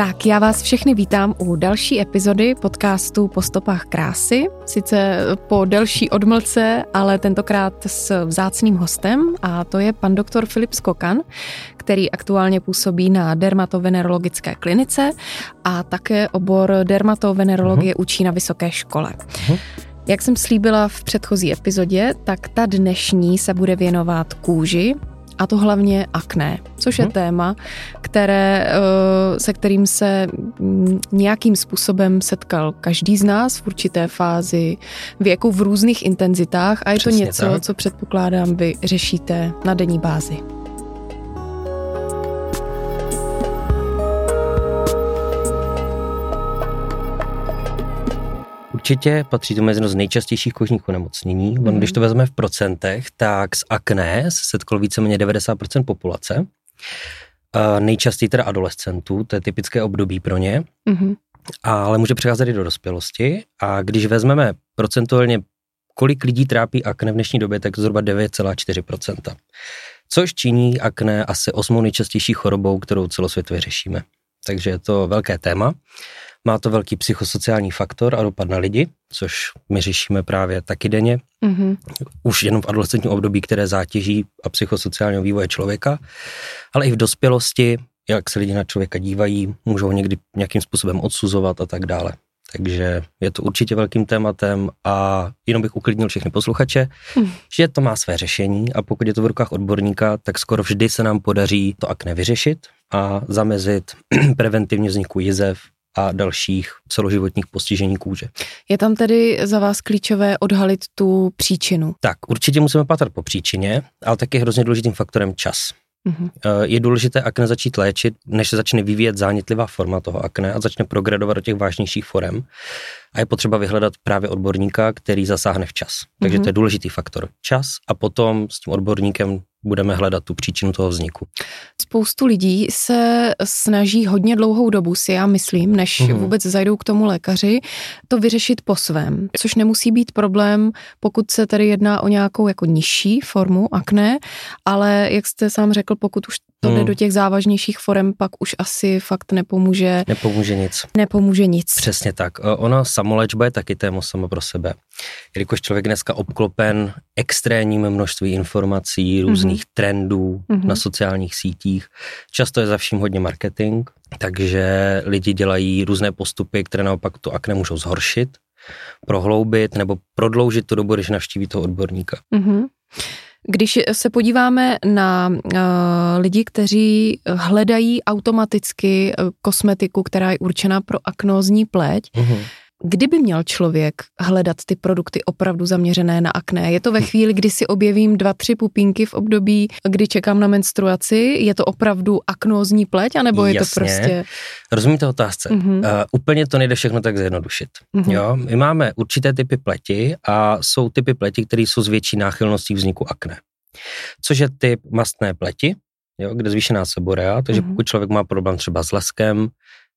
Tak já vás všechny vítám u další epizody podcastu Po stopách krásy. Sice po delší odmlce, ale tentokrát s vzácným hostem a to je pan doktor Filip Skokan, který aktuálně působí na dermatovenerologické klinice a také obor dermatovenerologie uh-huh. učí na vysoké škole. Uh-huh. Jak jsem slíbila v předchozí epizodě, tak ta dnešní se bude věnovat kůži, a to hlavně akné, což je hmm. téma, které, eh, se kterým se mm, nějakým způsobem setkal každý z nás v určité fázi věku v různých intenzitách a je Přesně to něco, tak. co předpokládám vy řešíte na denní bázi. Určitě patří to mezi jedno z nejčastějších kožních onemocnění. Mm. když to vezmeme v procentech, tak s akné se setkalo víceméně 90% populace. Uh, nejčastěji teda adolescentů, to je typické období pro ně, mm. ale může přecházet i do dospělosti. A když vezmeme procentuálně, kolik lidí trápí akné v dnešní době, tak zhruba 9,4%. Což činí akné asi osmou nejčastější chorobou, kterou celosvětově řešíme. Takže je to velké téma. Má to velký psychosociální faktor a dopad na lidi, což my řešíme právě taky denně. Mm-hmm. Už jenom v adolescentním období, které zátěží a psychosociálního vývoje člověka, ale i v dospělosti, jak se lidi na člověka dívají, můžou někdy nějakým způsobem odsuzovat a tak dále. Takže je to určitě velkým tématem a jenom bych uklidnil všechny posluchače, hmm. že to má své řešení a pokud je to v rukách odborníka, tak skoro vždy se nám podaří to akne vyřešit a zamezit preventivně vzniku jizev a dalších celoživotních postižení kůže. Je tam tedy za vás klíčové odhalit tu příčinu? Tak, určitě musíme patrat po příčině, ale taky hrozně důležitým faktorem čas. Mm-hmm. Je důležité akne začít léčit, než se začne vyvíjet zánětlivá forma toho akne a začne progredovat do těch vážnějších forem. A je potřeba vyhledat právě odborníka, který zasáhne včas. Takže mm-hmm. to je důležitý faktor. Čas a potom s tím odborníkem budeme hledat tu příčinu toho vzniku. Spoustu lidí se snaží hodně dlouhou dobu, si já myslím, než mm. vůbec zajdou k tomu lékaři, to vyřešit po svém, což nemusí být problém, pokud se tady jedná o nějakou jako nižší formu akné, ale jak jste sám řekl, pokud už to jde hmm. do těch závažnějších forem, pak už asi fakt nepomůže. Nepomůže nic. Nepomůže nic. Přesně tak. Ona samolečba je taky téma sama pro sebe. Jelikož člověk dneska obklopen extrémním množství informací, různých mm-hmm. trendů mm-hmm. na sociálních sítích. Často je za vším hodně marketing, takže lidi dělají různé postupy, které naopak to akne můžou zhoršit, prohloubit nebo prodloužit tu dobu, když navštíví toho odborníka. Mm-hmm. Když se podíváme na uh, lidi, kteří hledají automaticky uh, kosmetiku, která je určená pro aknózní pleť, uh-huh. Kdyby měl člověk hledat ty produkty opravdu zaměřené na akné? Je to ve chvíli, kdy si objevím dva, tři pupínky v období, kdy čekám na menstruaci? Je to opravdu aknózní pleť, anebo je Jasně. to prostě... Rozumíte otázce? Uh-huh. Uh, úplně to nejde všechno tak zjednodušit. Uh-huh. Jo? My máme určité typy pleti a jsou typy pleti, které jsou s větší náchylností vzniku akné. Což je typ mastné pleti, jo, kde zvýšená seborea, takže uh-huh. pokud člověk má problém třeba s leskem,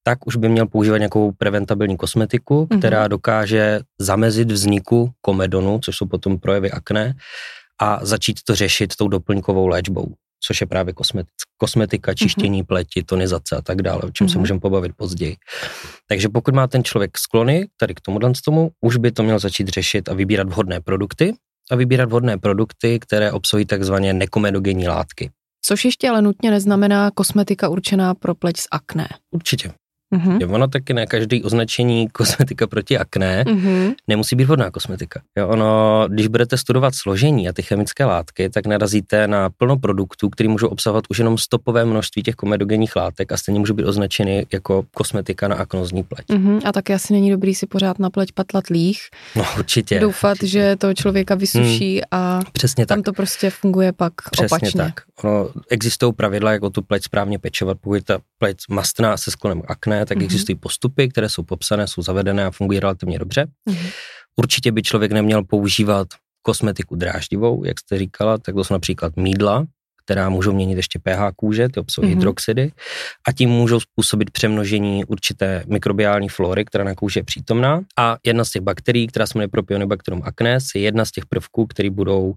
tak už by měl používat nějakou preventabilní kosmetiku, mm-hmm. která dokáže zamezit vzniku komedonu, což jsou potom projevy akné, a začít to řešit tou doplňkovou léčbou, což je právě kosmetika, mhm. čištění mm-hmm. pleti, tonizace a tak dále, o čem mm-hmm. se mhm. můžeme pobavit později. Takže pokud má ten člověk sklony tady k tomu tomu, už by to měl začít řešit a vybírat vhodné produkty a vybírat vhodné produkty, které obsahují takzvané nekomedogenní látky. Což ještě ale nutně neznamená kosmetika určená pro pleť s akné. Určitě. Mm-hmm. ono taky ne každý označení kosmetika proti akné mm-hmm. nemusí být vhodná kosmetika. Jo, ono, když budete studovat složení a ty chemické látky, tak narazíte na plno produktů, které můžou obsahovat už jenom stopové množství těch komedogenních látek a stejně můžou být označeny jako kosmetika na aknozní pleť. Mm-hmm. A taky asi není dobrý si pořád na pleť patlat líh. No určitě. Doufat, určitě. že to člověka vysuší mm, a Přesně tam tak. to prostě funguje pak Přesně opačně. tak. Ono, existují pravidla, jak o tu pleť správně pečovat, pokud je ta pleť mastná se sklonem akné, tak mm-hmm. existují postupy, které jsou popsané, jsou zavedené a fungují relativně dobře. Mm-hmm. Určitě by člověk neměl používat kosmetiku dráždivou, jak jste říkala, tak to jsou například mídla, která můžou měnit ještě pH kůže, ty obsahují mm-hmm. hydroxidy, a tím můžou způsobit přemnožení určité mikrobiální flory, která na kůži je přítomná. A jedna z těch bakterií, která se jmenuje Propionibacterium acnes, je jedna z těch prvků, které budou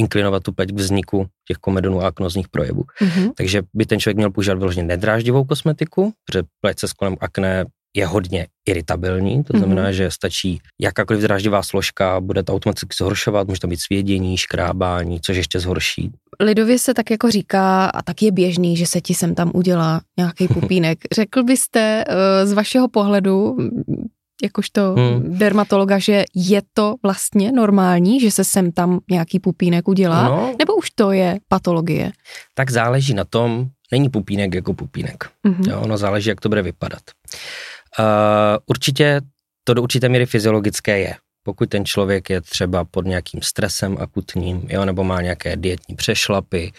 inklinovat tu pleť k vzniku těch komedonů a aknozních projevů. Mm-hmm. Takže by ten člověk měl používat vyloženě nedráždivou kosmetiku, protože pleť se skolem akné je hodně iritabilní, to znamená, mm-hmm. že stačí jakákoliv dráždivá složka, bude to automaticky zhoršovat, může to být svědění, škrábání, což ještě zhorší. Lidově se tak jako říká, a tak je běžný, že se ti sem tam udělá nějaký pupínek. Řekl byste eh, z vašeho pohledu, jakožto hmm. dermatologa, že je to vlastně normální, že se sem tam nějaký pupínek udělá, no, nebo už to je patologie? Tak záleží na tom, není pupínek jako pupínek. Mm-hmm. Jo, ono záleží, jak to bude vypadat. Uh, určitě to do určité míry fyziologické je. Pokud ten člověk je třeba pod nějakým stresem akutním, jo, nebo má nějaké dietní přešlapy,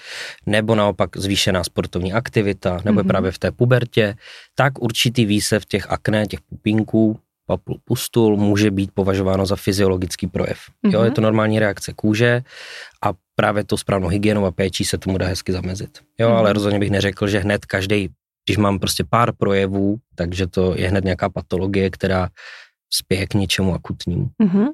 nebo naopak zvýšená sportovní aktivita, nebo mm-hmm. je mhm. právě v té pubertě, tak určitý výsev těch akné, těch pupínků, papul pustul může být považováno za fyziologický projev. Mm-hmm. Jo, je to normální reakce kůže a právě to správnou hygienou a péčí se tomu dá hezky zamezit. Jo, mm-hmm. ale rozhodně bych neřekl, že hned každý když mám prostě pár projevů, takže to je hned nějaká patologie, která spěje k něčemu akutnímu. Uh-huh.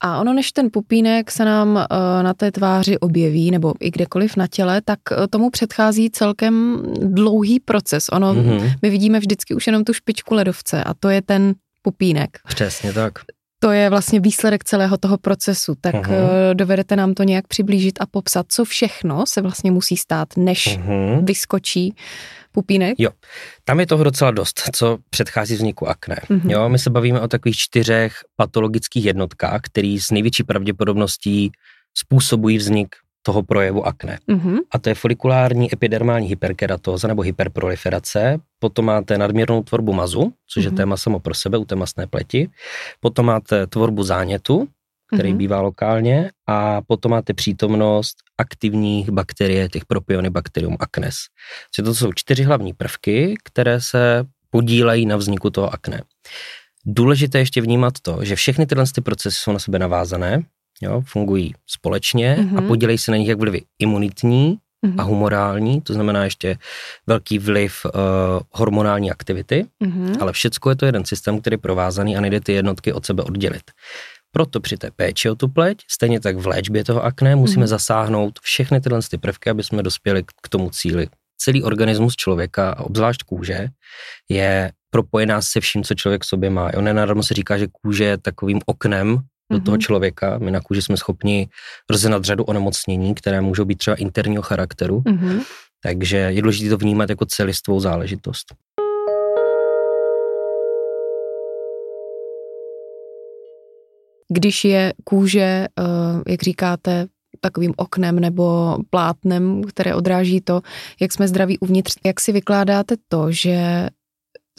A ono, než ten pupínek se nám uh, na té tváři objeví, nebo i kdekoliv na těle, tak uh, tomu předchází celkem dlouhý proces. Ono, uh-huh. my vidíme vždycky už jenom tu špičku ledovce a to je ten pupínek. Přesně tak. To je vlastně výsledek celého toho procesu. Tak uh-huh. dovedete nám to nějak přiblížit a popsat, co všechno se vlastně musí stát, než uh-huh. vyskočí pupínek? Jo, tam je toho docela dost, co předchází vzniku akné. Mm-hmm. Jo, my se bavíme o takových čtyřech patologických jednotkách, který s největší pravděpodobností způsobují vznik toho projevu akné. Mm-hmm. A to je folikulární epidermální hyperkeratóza nebo hyperproliferace, potom máte nadměrnou tvorbu mazu, což mm-hmm. je mhm. téma samo pro sebe u té masné pleti, potom máte tvorbu zánětu, který mm-hmm. bývá lokálně, a potom máte přítomnost aktivních bakterie, těch propionibacterium acnes. to jsou čtyři hlavní prvky, které se podílejí na vzniku toho akné. Důležité ještě vnímat to, že všechny tyhle ty procesy jsou na sebe navázané, jo, fungují společně mm-hmm. a mhm. podílejí se na nich jak vlivy imunitní mm-hmm. a humorální, to znamená ještě velký vliv uh, hormonální aktivity, mm-hmm. ale všecko je to jeden systém, který je provázaný a nejde ty jednotky od sebe oddělit. Proto při té péči o tu pleť, stejně tak v léčbě toho akné, musíme mm. zasáhnout všechny tyhle ty prvky, aby jsme dospěli k tomu cíli. Celý organismus člověka, a obzvlášť kůže, je propojená se vším, co člověk v sobě má. On nenadarmo se říká, že kůže je takovým oknem do mm-hmm. toho člověka. My na kůži jsme schopni rozenat řadu onemocnění, které můžou být třeba interního charakteru. Mm-hmm. Takže je důležité to vnímat jako celistvou záležitost. když je kůže, eh, jak říkáte, takovým oknem nebo plátnem, které odráží to, jak jsme zdraví uvnitř. Jak si vykládáte to, že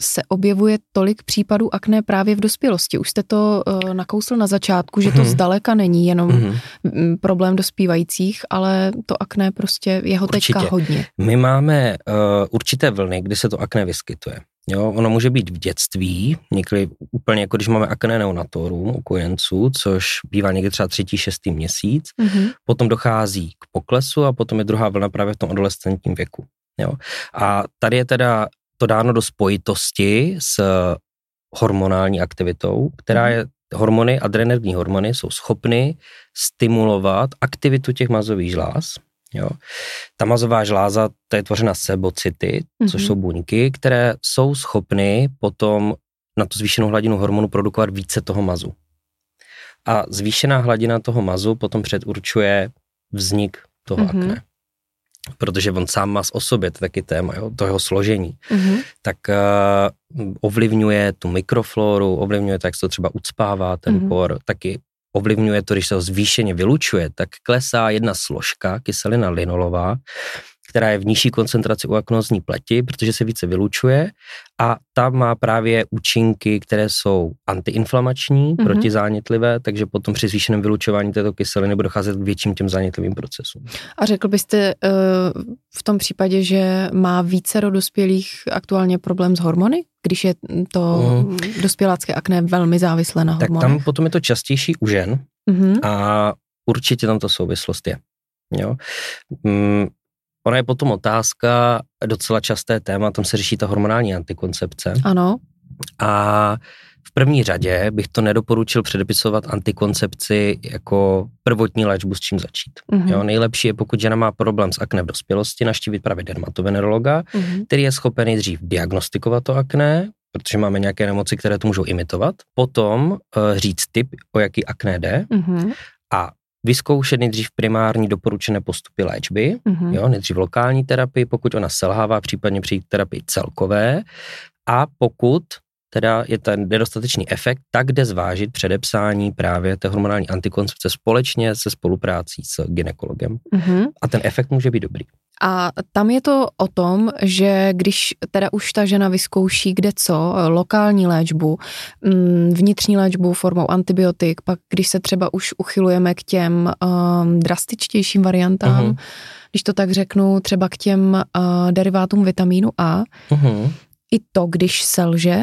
se objevuje tolik případů akné právě v dospělosti. Už jste to uh, nakousl na začátku, že to mm-hmm. zdaleka není jenom mm-hmm. problém dospívajících, ale to akné prostě jeho Určitě. teďka hodně. My máme uh, určité vlny, kdy se to akné vyskytuje. Jo, ono může být v dětství, někdy úplně jako když máme akné neonatorum u kojenců, což bývá někdy třeba třetí, šestý měsíc, mm-hmm. potom dochází k poklesu a potom je druhá vlna právě v tom adolescentním věku. Jo. A tady je teda to dáno do spojitosti s hormonální aktivitou, která je hormony, adrenergní hormony jsou schopny stimulovat aktivitu těch mazových žláz, Jo. Ta mazová žláza, to je tvořena sebocity, mm-hmm. což mhm. jsou buňky, které jsou schopny potom na tu zvýšenou hladinu hormonu produkovat více toho mazu. A zvýšená hladina toho mazu potom předurčuje vznik toho mm-hmm. akné. Protože on sám má o sobě, to taky téma, jo, to jeho složení, mm-hmm. tak uh, ovlivňuje tu mikrofloru, ovlivňuje to, jak se to třeba ucpává ten mm-hmm. por, taky ovlivňuje to, když se ho zvýšeně vylučuje, tak klesá jedna složka, kyselina linolová, která je v nižší koncentraci u aknózní pleti, protože se více vylučuje a ta má právě účinky, které jsou antiinflamační, mm-hmm. protizánětlivé, takže potom při zvýšeném vylučování této kyseliny bude docházet k větším těm zánětlivým procesům. A řekl byste uh, v tom případě, že má více dospělých aktuálně problém s hormony? když je to mm. dospělácké akné velmi závislé na hormonech? Tak tam potom je to častější u žen mm-hmm. a určitě tam to souvislost je. Jo? Ona je potom otázka, docela časté téma, tam se řeší ta hormonální antikoncepce. Ano. A v první řadě bych to nedoporučil předepisovat antikoncepci jako prvotní léčbu, s čím začít. Mm-hmm. Jo, nejlepší je, pokud žena má problém s akné v dospělosti, naštívit právě dermatovenerologa, mm-hmm. který je schopen nejdřív diagnostikovat to akné, protože máme nějaké nemoci, které to můžou imitovat, potom uh, říct typ, o jaký akné jde mm-hmm. a vyzkoušet nejdřív primární doporučené postupy léčby, mm-hmm. jo, nejdřív lokální terapii, pokud ona selhává, případně přijít terapii celkové a pokud teda je ten nedostatečný efekt, tak jde zvážit předepsání právě té hormonální antikoncepce společně se spoluprácí s ginekologem. Mm-hmm. A ten efekt může být dobrý. A tam je to o tom, že když teda už ta žena vyzkouší kde co, lokální léčbu, mm, vnitřní léčbu formou antibiotik, pak když se třeba už uchylujeme k těm um, drastičtějším variantám, uh-huh. když to tak řeknu, třeba k těm uh, derivátům vitamínu A, uh-huh. i to, když selže,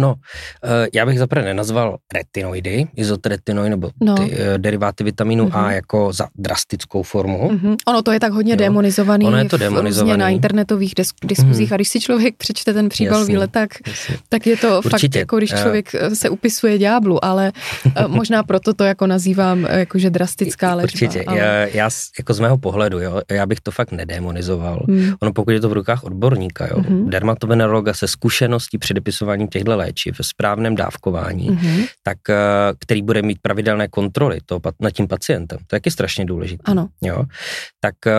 No, eh, já bych zaprvé nenazval retinoidy, izotretinoid nebo no. ty eh, deriváty vitamínu mm-hmm. A mhm. jako za drastickou formu. Mm-hmm. Ono to je tak hodně jo. demonizovaný ono je to demonizovaný. na internetových disk- diskuzích mm-hmm. a když si člověk přečte ten příbal výlet, tak, tak je to Určitě. fakt jako když člověk uh, se upisuje ďáblu, ale možná proto to jako nazývám jakože drastická léčba. Určitě, ale... já, já jako z mého pohledu, jo, já bych to fakt nedemonizoval. Mm. Ono pokud je to v rukách odborníka, jo, mm-hmm. dermatovenerologa se zkušeností předepisováním těchto léčiv v správném dávkování, mm-hmm. tak eh, který bude mít pravidelné kontroly toho, nad tím pacientem. To je strašně důležité. Ano. Jo? Tak eh,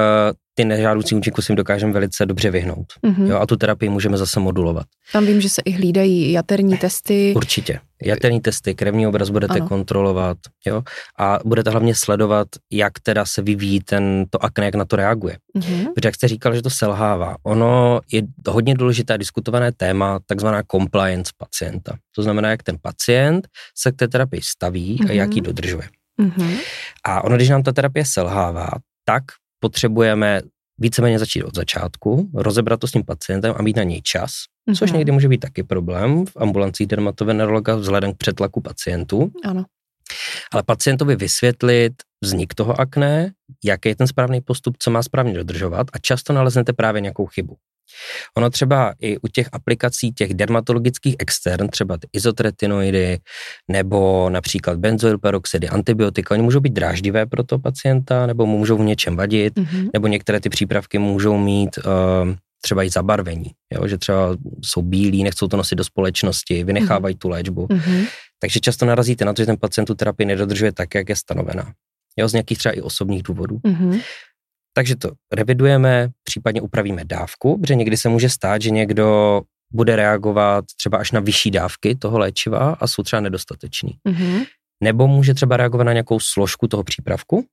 ty nežádoucí účinky si dokážeme velice dobře vyhnout. Mm-hmm. Jo, a tu terapii můžeme zase modulovat. Tam vím, že se i hlídají jaterní testy. Určitě. Jaterní testy, krevní obraz budete ano. kontrolovat jo, a budete hlavně sledovat, jak teda se vyvíjí ten, to akné, jak na to reaguje. Mm-hmm. Protože jak jste říkal, že to selhává, ono je hodně důležité diskutované téma, takzvaná compliance pacienta. To znamená, jak ten pacient se k té terapii staví mm-hmm. a jak ji mhm. dodržuje. Mm-hmm. A ono, když nám ta terapie selhává, tak potřebujeme víceméně začít od začátku, rozebrat to s tím pacientem a mít na něj čas, mm-hmm. což někdy může být taky problém v ambulancích dermatovenerologa vzhledem k přetlaku pacientů. Ano. Ale pacientovi vysvětlit vznik toho akné, jaký je ten správný postup, co má správně dodržovat a často naleznete právě nějakou chybu. Ono třeba i u těch aplikací těch dermatologických extern, třeba ty izotretinoidy nebo například benzylperoxidy, antibiotika, oni můžou být dráždivé pro toho pacienta nebo mu můžou v něčem vadit, mm-hmm. nebo některé ty přípravky můžou mít uh, třeba i zabarvení, jo? že třeba jsou bílí, nechcou to nosit do společnosti, vynechávají mm-hmm. tu léčbu. Mm-hmm. Takže často narazíte na to, že ten pacient tu terapii nedodržuje tak, jak je stanovená. Jo, z nějakých třeba i osobních důvodů. Mm-hmm. Takže to revidujeme, případně upravíme dávku, protože někdy se může stát, že někdo bude reagovat třeba až na vyšší dávky toho léčiva a jsou třeba nedostateční. Mm-hmm. Nebo může třeba reagovat na nějakou složku toho přípravku,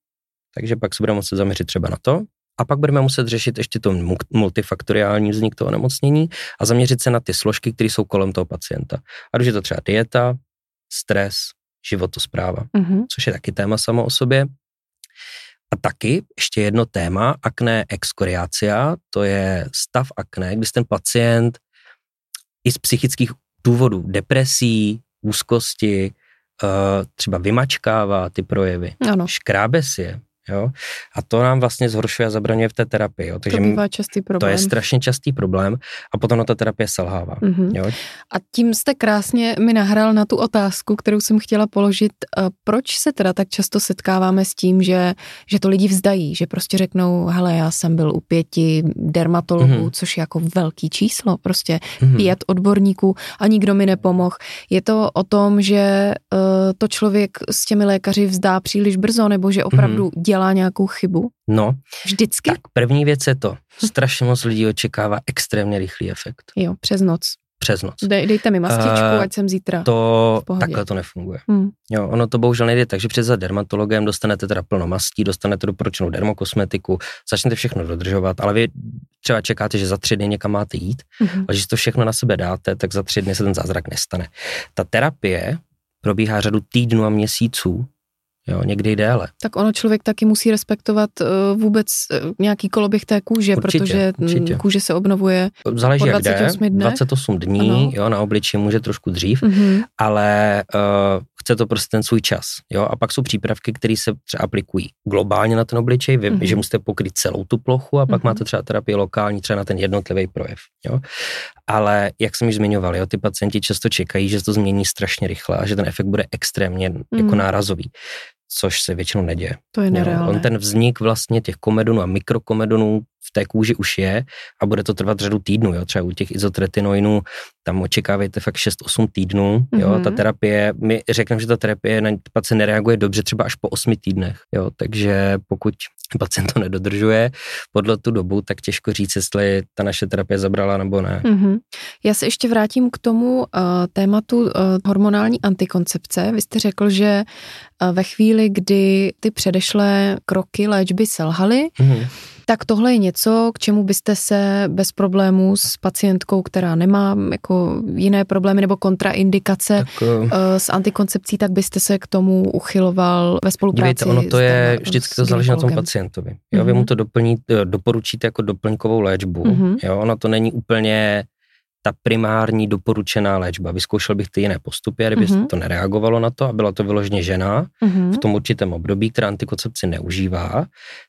takže pak se budeme muset zaměřit třeba na to. A pak budeme muset řešit ještě to multifaktoriální vznik toho nemocnění a zaměřit se na ty složky, které jsou kolem toho pacienta. A když je to třeba dieta, stres, životospráva, mm-hmm. což je taky téma samo o sobě. A taky ještě jedno téma, akné excoriacia, to je stav akné, kdy ten pacient i z psychických důvodů, depresí, úzkosti, uh, třeba vymačkává ty projevy, ano. škrábe si je, Jo? A to nám vlastně zhoršuje a zabraňuje v té terapii. Jo? Takže to bývá častý problém. To je strašně častý problém a potom na ta terapie selhává. Mm-hmm. Jo? A tím jste krásně mi nahrál na tu otázku, kterou jsem chtěla položit. Proč se teda tak často setkáváme s tím, že, že to lidi vzdají, že prostě řeknou, hele, já jsem byl u pěti dermatologů, mm-hmm. což je jako velký číslo, prostě mm-hmm. pět odborníků a nikdo mi nepomohl. Je to o tom, že uh, to člověk s těmi lékaři vzdá příliš brzo, nebo že opravdu mm-hmm. Dělá dělá nějakou chybu? No. Vždycky? Tak první věc je to, strašně moc lidí očekává extrémně rychlý efekt. Jo, přes noc. Přes noc. Dej, dejte mi mastičku, uh, ať jsem zítra To takhle to nefunguje. Hmm. Jo, ono to bohužel nejde takže před za dermatologem dostanete teda plno mastí, dostanete doporučenou dermokosmetiku, začnete všechno dodržovat, ale vy třeba čekáte, že za tři dny někam máte jít, hmm. ale když to všechno na sebe dáte, tak za tři dny se ten zázrak nestane. Ta terapie probíhá řadu týdnů a měsíců, jo, někdy déle. Tak ono člověk taky musí respektovat uh, vůbec uh, nějaký koloběh té kůže, Určitě, protože mm, určitě. kůže se obnovuje Záleží po jak jde, 28 dnech. 28 dní, Ano. jo, na obličeji může trošku dřív, Mhm. ale uh, chce to prostě ten svůj čas. Jo? A pak jsou přípravky, které se třeba aplikují globálně na ten obličej, vy, Mhm. že musíte pokryt celou tu plochu a pak Mhm. máte třeba terapii lokální, třeba na ten jednotlivý projev. Jo? Ale jak jsem již zmiňoval, jo, ty pacienti často čekají, že se to změní strašně rychle a že ten efekt bude extrémně jako Mhm. nárazový, což se většinou neděje. To je nereálné. on ten vznik vlastně těch komedonů a mikrokomedonů v té kůži už je a bude to trvat řadu týdnů. Jo? Třeba u těch izotretinoinů tam očekávejte fakt 6-8 týdnů. Jo? Mhm. Ta terapie, my řekneme, že ta terapie na pacient nereaguje dobře třeba až po 8 týdnech. Jo? Takže pokud pacient to nedodržuje podle tu dobu, tak těžko říct, jestli ta naše terapie zabrala nebo ne. Mhm. Já se ještě vrátím k tomu uh, tématu uh, hormonální antikoncepce. Vy jste řekl, že ve chvíli, kdy ty předešlé kroky léčby selhaly, Mhm. tak tohle je něco, k čemu byste se bez problémů s pacientkou, která nemá jako jiné problémy nebo kontraindikace Tak, eh, uh, s antikoncepcí, tak byste se k tomu uchyloval ve spolupráci Dívejte, ono to je, vždycky to záleží na tom pacientovi. Jo, vy Mhm. mu to doplní, eh, doporučíte jako doplňkovou léčbu. Mhm. Jo, ono to není úplně ta primární doporučená léčba. Vyzkoušel bych ty jiné postupy, a kdyby Mhm. to nereagovalo na to a byla to vyloženě žena Mhm. v tom určitém období, která antikoncepci neužívá,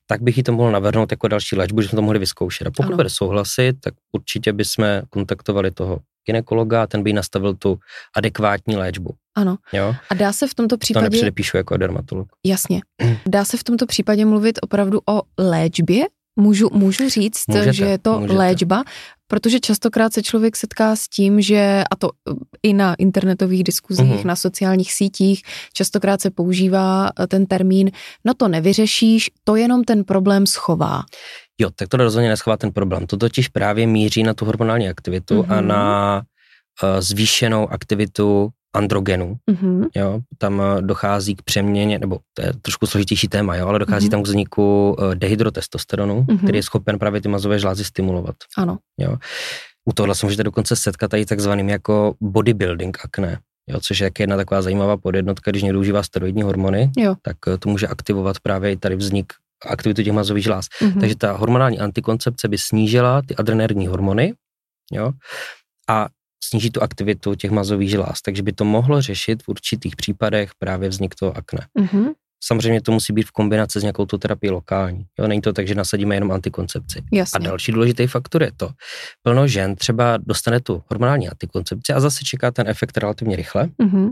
tak bych jí to mohl navrhnout jako další léčbu, že jsme to mohli vyzkoušet. A pokud Ano. bude souhlasit, tak určitě bychom kontaktovali toho gynekologa a ten by nastavil tu adekvátní léčbu. Ano. Jo? A dá se v tomto To případě... nepředepíšu jako dermatolog. Jasně. Dá se v tomto případě mluvit opravdu o léčbě? Můžu, můžu říct, Můžete, že je to můžete. léčba, protože častokrát se člověk setká s tím, že, a to eh, i na internetových diskuzích, Mhm. na sociálních sítích, častokrát se používá eh, ten termín, no to nevyřešíš, to jenom ten problém schová. Jo, tak to rozhodně neschová ten problém. To totiž právě míří na tu hormonální aktivitu mm-hmm. a Mhm. na zvýšenou aktivitu androgenů. Mhm. Jo, tam uh, dochází k přeměně, nebo to je trošku složitější téma, jo, ale dochází Mhm. mm-hmm. tam k vzniku uh, dehydrotestosteronu, Mhm. mm-hmm. který je schopen právě ty mazové žlázy stimulovat. Ano. Jo. U tohle se můžete dokonce setkat i takzvaným jako bodybuilding akné. Jo, což je jedna taková zajímavá podjednotka, když někdo užívá steroidní hormony, Jo. tak to může aktivovat právě i tady vznik aktivitu těch mazových žláz. Mhm. Takže ta hormonální antikoncepce by snížila ty adrenergní hormony jo, a sníží tu aktivitu těch mazových žláz, takže by to mohlo řešit v určitých případech právě vznik toho akné. Mhm. Samozřejmě to musí být v kombinaci s nějakou tu terapii lokální. Jo, není to tak, že nasadíme jenom antikoncepci. A Jasně. další důležitý faktor je to, plno žen třeba dostane tu hormonální antikoncepci a zase čeká ten efekt relativně rychle, Mhm.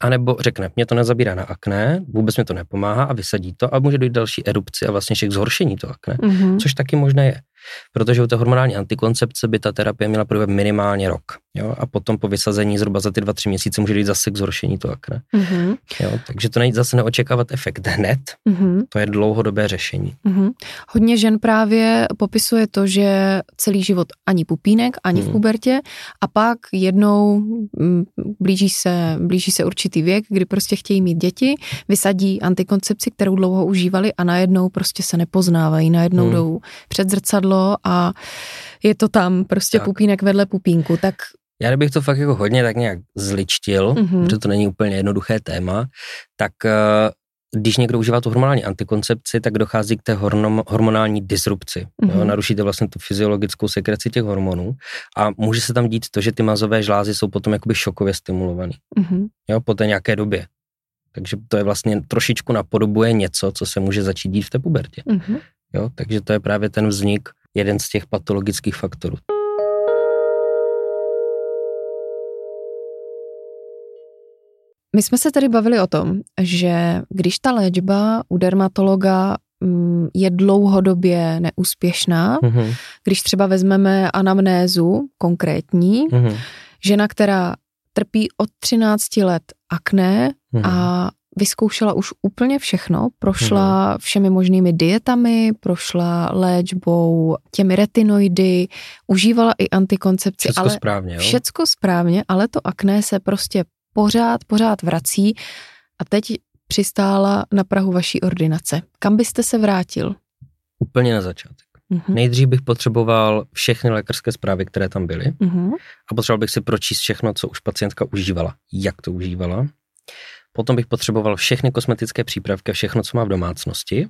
a nebo řekne, mě to nezabírá na akné, vůbec mi to nepomáhá a vysadí to a může dojít další erupci a vlastně všech zhoršení toho akné Mhm. což taky možné je. Protože u té hormonální antikoncepce by ta terapie měla probíhat minimálně rok. Jo? A potom po vysazení zhruba za ty dva, tři měsíce může dojít zase k zhoršení toho akné. Mhm. Jo? Takže to není zase neočekávat efekt hned, Mhm. to je dlouhodobé řešení. Mhm. Hodně žen právě popisuje to, že celý život ani pupínek, ani v Mhm. pubertě a pak jednou mm, blíží se, blíží se určitý věk, kdy prostě chtějí mít děti, vysadí antikoncepci, kterou dlouho užívali a najednou prostě se nepoznávají, najednou Mhm. jdou před zrcadlo a je to tam prostě Tak. pupínek vedle pupínku, tak Já kdybych to fakt jako hodně tak nějak zličtil, Mhm. mm-hmm. protože to není úplně jednoduché téma, tak eh, když někdo užívá tu hormonální antikoncepci, tak dochází k té hornom, hormonální disrupci. Mm-hmm. Jo? Mhm. Narušíte vlastně tu fyziologickou sekreci těch hormonů a může se tam dít to, že ty mazové žlázy jsou potom jakoby šokově stimulovaný. mhm. jo, po té nějaké době. Takže to je vlastně trošičku napodobuje něco, co se může začít dít v té pubertě. Mhm. Jo? Takže to je právě ten vznik, jeden z těch patologických faktorů. My jsme se tady bavili o tom, že když ta léčba u dermatologa mm, je dlouhodobě neúspěšná, Mhm. když třeba vezmeme anamnézu konkrétní, Mhm. žena, která trpí od 13 let akné Mhm. a vyzkoušela už úplně všechno, prošla všemi možnými dietami, prošla léčbou těmi retinoidy, užívala i antikoncepci, Všechno ale správně, jo? všecko správně, ale to akné se prostě pořád, pořád vrací a teď přistála na Prahu vaší ordinace. Kam byste se vrátil? Úplně na začátek. Mhm. Nejdřív bych potřeboval všechny lékařské zprávy, které tam byly Mhm. a potřeboval bych si pročíst všechno, co už pacientka užívala, jak to užívala. Potom bych potřeboval všechny kosmetické přípravky, všechno, co má v domácnosti,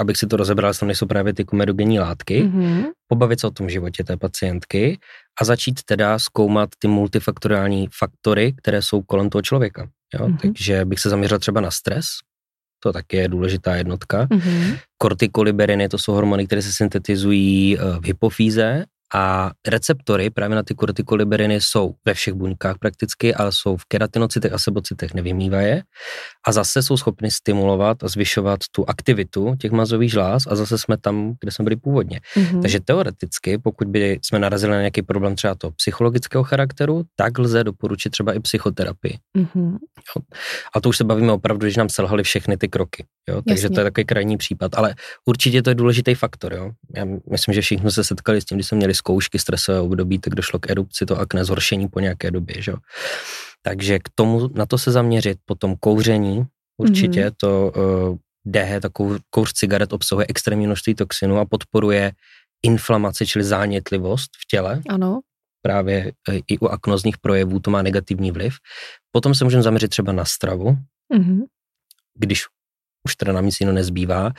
abych si to rozebral, jestli tam nejsou právě ty komedogenní látky, mm-hmm. pobavit se o tom životě té pacientky a začít teda zkoumat ty multifaktoriální faktory, které jsou kolem toho člověka. Jo? Mm-hmm. Takže bych se zaměřil třeba na stres, to taky je důležitá jednotka. Mm-hmm. Kortikoliberiny, to jsou hormony, které se syntetizují eh, v hypofýze a receptory právě na ty kortikoliberiny jsou ve všech buňkách prakticky, ale jsou v keratinocitech a sebocitech, nevymývaje. A zase jsou schopny stimulovat a zvyšovat tu aktivitu těch mazových žláz a zase jsme tam, kde jsme byli původně. Mm-hmm. Takže teoreticky, pokud by jsme narazili na nějaký problém třeba to psychologického charakteru, tak lze doporučit třeba i psychoterapii. Mm-hmm. Jo. A to už se bavíme opravdu, když nám selhaly všechny ty kroky. Jo. Takže Jasně. to je takový krajní případ. Ale určitě to je důležitý faktor. Jo. Já myslím, že všichni se setkali s tím, když jsme měli zkoušky stresové období, tak došlo k erupci to akné, zhoršení po nějaké době. Že? Takže k tomu, na to se zaměřit, potom kouření, určitě mm-hmm. to uh, DH, ta kouř cigaret obsahuje extrémní množství toxinů a podporuje inflamaci, čili zánětlivost v těle. Ano. Právě uh, i u aknozních projevů to má negativní vliv. Potom se můžeme zaměřit třeba na stravu, mm-hmm. když už teda nám nic jiného nezbývá.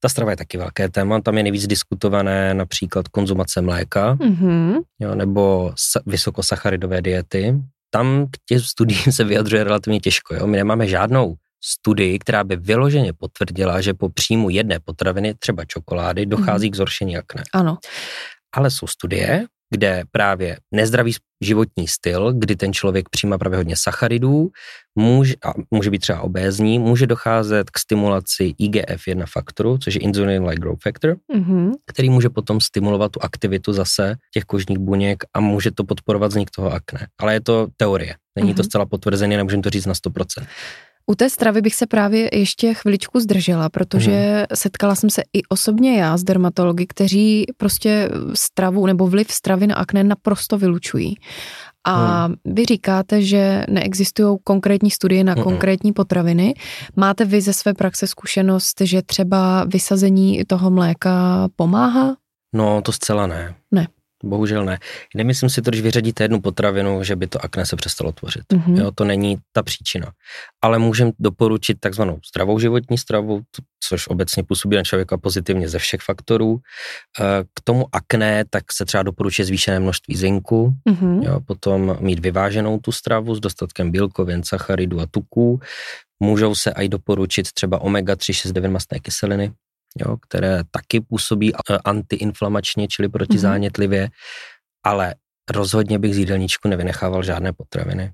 Ta strava je taky velké téma, tam je nejvíc diskutované například konzumace mléka, mm-hmm. jo, nebo vysokosacharidové diety. Tam k těm studiím se vyjadřuje relativně těžko. Jo. My nemáme žádnou studii, která by vyloženě potvrdila, že po příjmu jedné potraviny, třeba čokolády, dochází mm-hmm. k zhoršení akné. Ano. Ale jsou studie, kde právě nezdravý životní styl, kdy ten člověk přijímá právě hodně sacharidů, může, a může být třeba obézní, může docházet k stimulaci IGF-1 faktoru, což je insulin-like growth factor, mm-hmm. který může potom stimulovat tu aktivitu zase těch kožních buněk a může to podporovat vznik toho akné. Ale je to teorie, není mm-hmm. to zcela potvrzené, nemůžeme to říct na 100%. U té stravy bych se právě ještě chviličku zdržela, protože hmm. setkala jsem se i osobně já s dermatology, kteří prostě stravu nebo vliv stravy na akné naprosto vylučují. A hmm. vy říkáte, že neexistují konkrétní studie na hmm. konkrétní potraviny. Máte vy ze své praxe zkušenost, že třeba vysazení toho mléka pomáhá? No, to zcela ne. Ne. Bohužel ne. Nemyslím si to, když vyřadíte jednu potravinu, že by to akné se přestalo tvořit. Mm-hmm. Jo, to není ta příčina. Ale můžeme doporučit takzvanou zdravou životní stravu, což obecně působí na člověka pozitivně ze všech faktorů. Eh, k tomu akné tak se třeba doporučuje zvýšené množství zinku, mm-hmm. jo, potom mít vyváženou tu stravu s dostatkem bílkovin, sacharidů a tuků. Můžou se i doporučit třeba omega-3, 6, 9 mastné kyseliny, jo, které taky působí eh, antiinflamačně, čili protizánětlivě, mm-hmm. ale rozhodně bych z jídelníčku nevynechával žádné potraviny.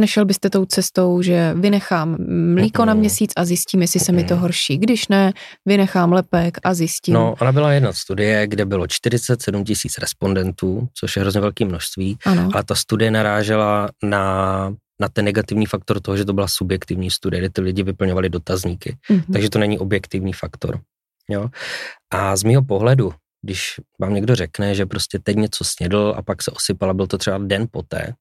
Nešel byste tou cestou, že vynechám mlíko mm-hmm. na měsíc a zjistím, jestli mm-hmm. se mi to horší. Když ne, vynechám lepek a zjistím. No, ona byla jedna studie, kde bylo 47 tisíc respondentů, což je hrozně velké množství, ano. ale ta studie narážela na na ten negativní faktor toho, že to byla subjektivní studie, kde ty lidi vyplňovali dotazníky. Mm-hmm. Takže to není objektivní faktor. Jo? A z mého pohledu, když vám někdo řekne, že prostě teď něco snědl a pak se osypal a byl to třeba den poté,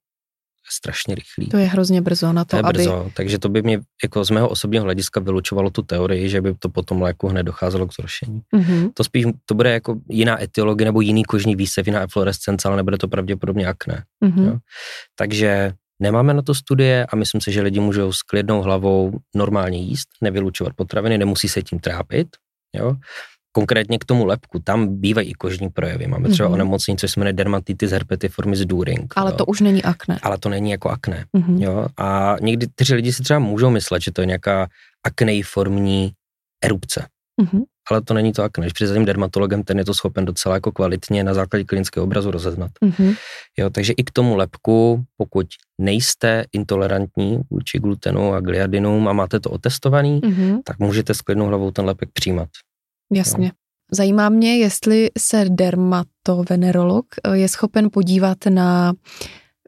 strašně rychlý. To je hrozně brzo na to, to je aby... brzo, takže to by mě jako z mého osobního hlediska vylučovalo tu teorii, že by to potom léku hned docházelo k zhoršení. Mm-hmm. To spíš, to bude jako jiná etiologie nebo jiný kožní výsev, jiná eflorescence, ale nebude to pravděpodobně akné. Mm-hmm. Jo? Takže Nemáme na to studie a myslím si, že lidi můžou s klidnou hlavou normálně jíst, nevylučovat potraviny, nemusí se tím trápit. Jo? Konkrétně k tomu lepku, tam bývají i kožní projevy. Máme třeba mm-hmm. onemocnění, co se jmenuje dermatitis herpetiformis during. Ale jo? to už není akné. Ale to není jako akné. Mm-hmm. Jo? A někdy ty lidi si třeba můžou myslet, že to je nějaká akneiformní erupce. Mm-hmm. Ale to není to akné. Když přijde za tím dermatologem, ten je to schopen docela jako kvalitně na základě klinického obrazu rozeznat. Mm-hmm. Jo, takže i k tomu lepku, pokud nejste intolerantní vůči glutenu a gliadinům a máte to otestovaný, mm-hmm. tak můžete s klidnou hlavou ten lepek přijímat. Jasně. Jo. Zajímá mě, jestli se dermatovenerolog eh, je schopen podívat na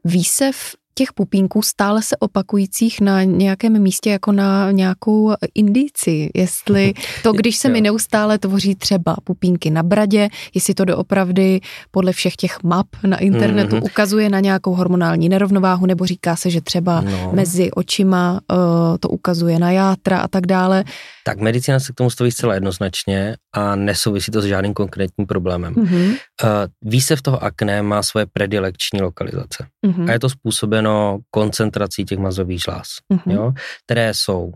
výsev těch pupínků stále se opakujících na nějakém místě jako na nějakou indici, jestli to, když se mi neustále tvoří třeba pupínky na bradě, jestli to doopravdy podle všech těch map na internetu mm-hmm. ukazuje na nějakou hormonální nerovnováhu, nebo říká se, že třeba no. mezi očima uh, to ukazuje na játra a tak dále. Tak medicína se k tomu staví zcela jednoznačně a nesouvisí to s žádným konkrétním problémem. Mm-hmm. Výsev toho akné má svoje predilekční lokalizace. Mhm. A je to způsobeno koncentrací těch mazových žláz, Mhm. jo, které jsou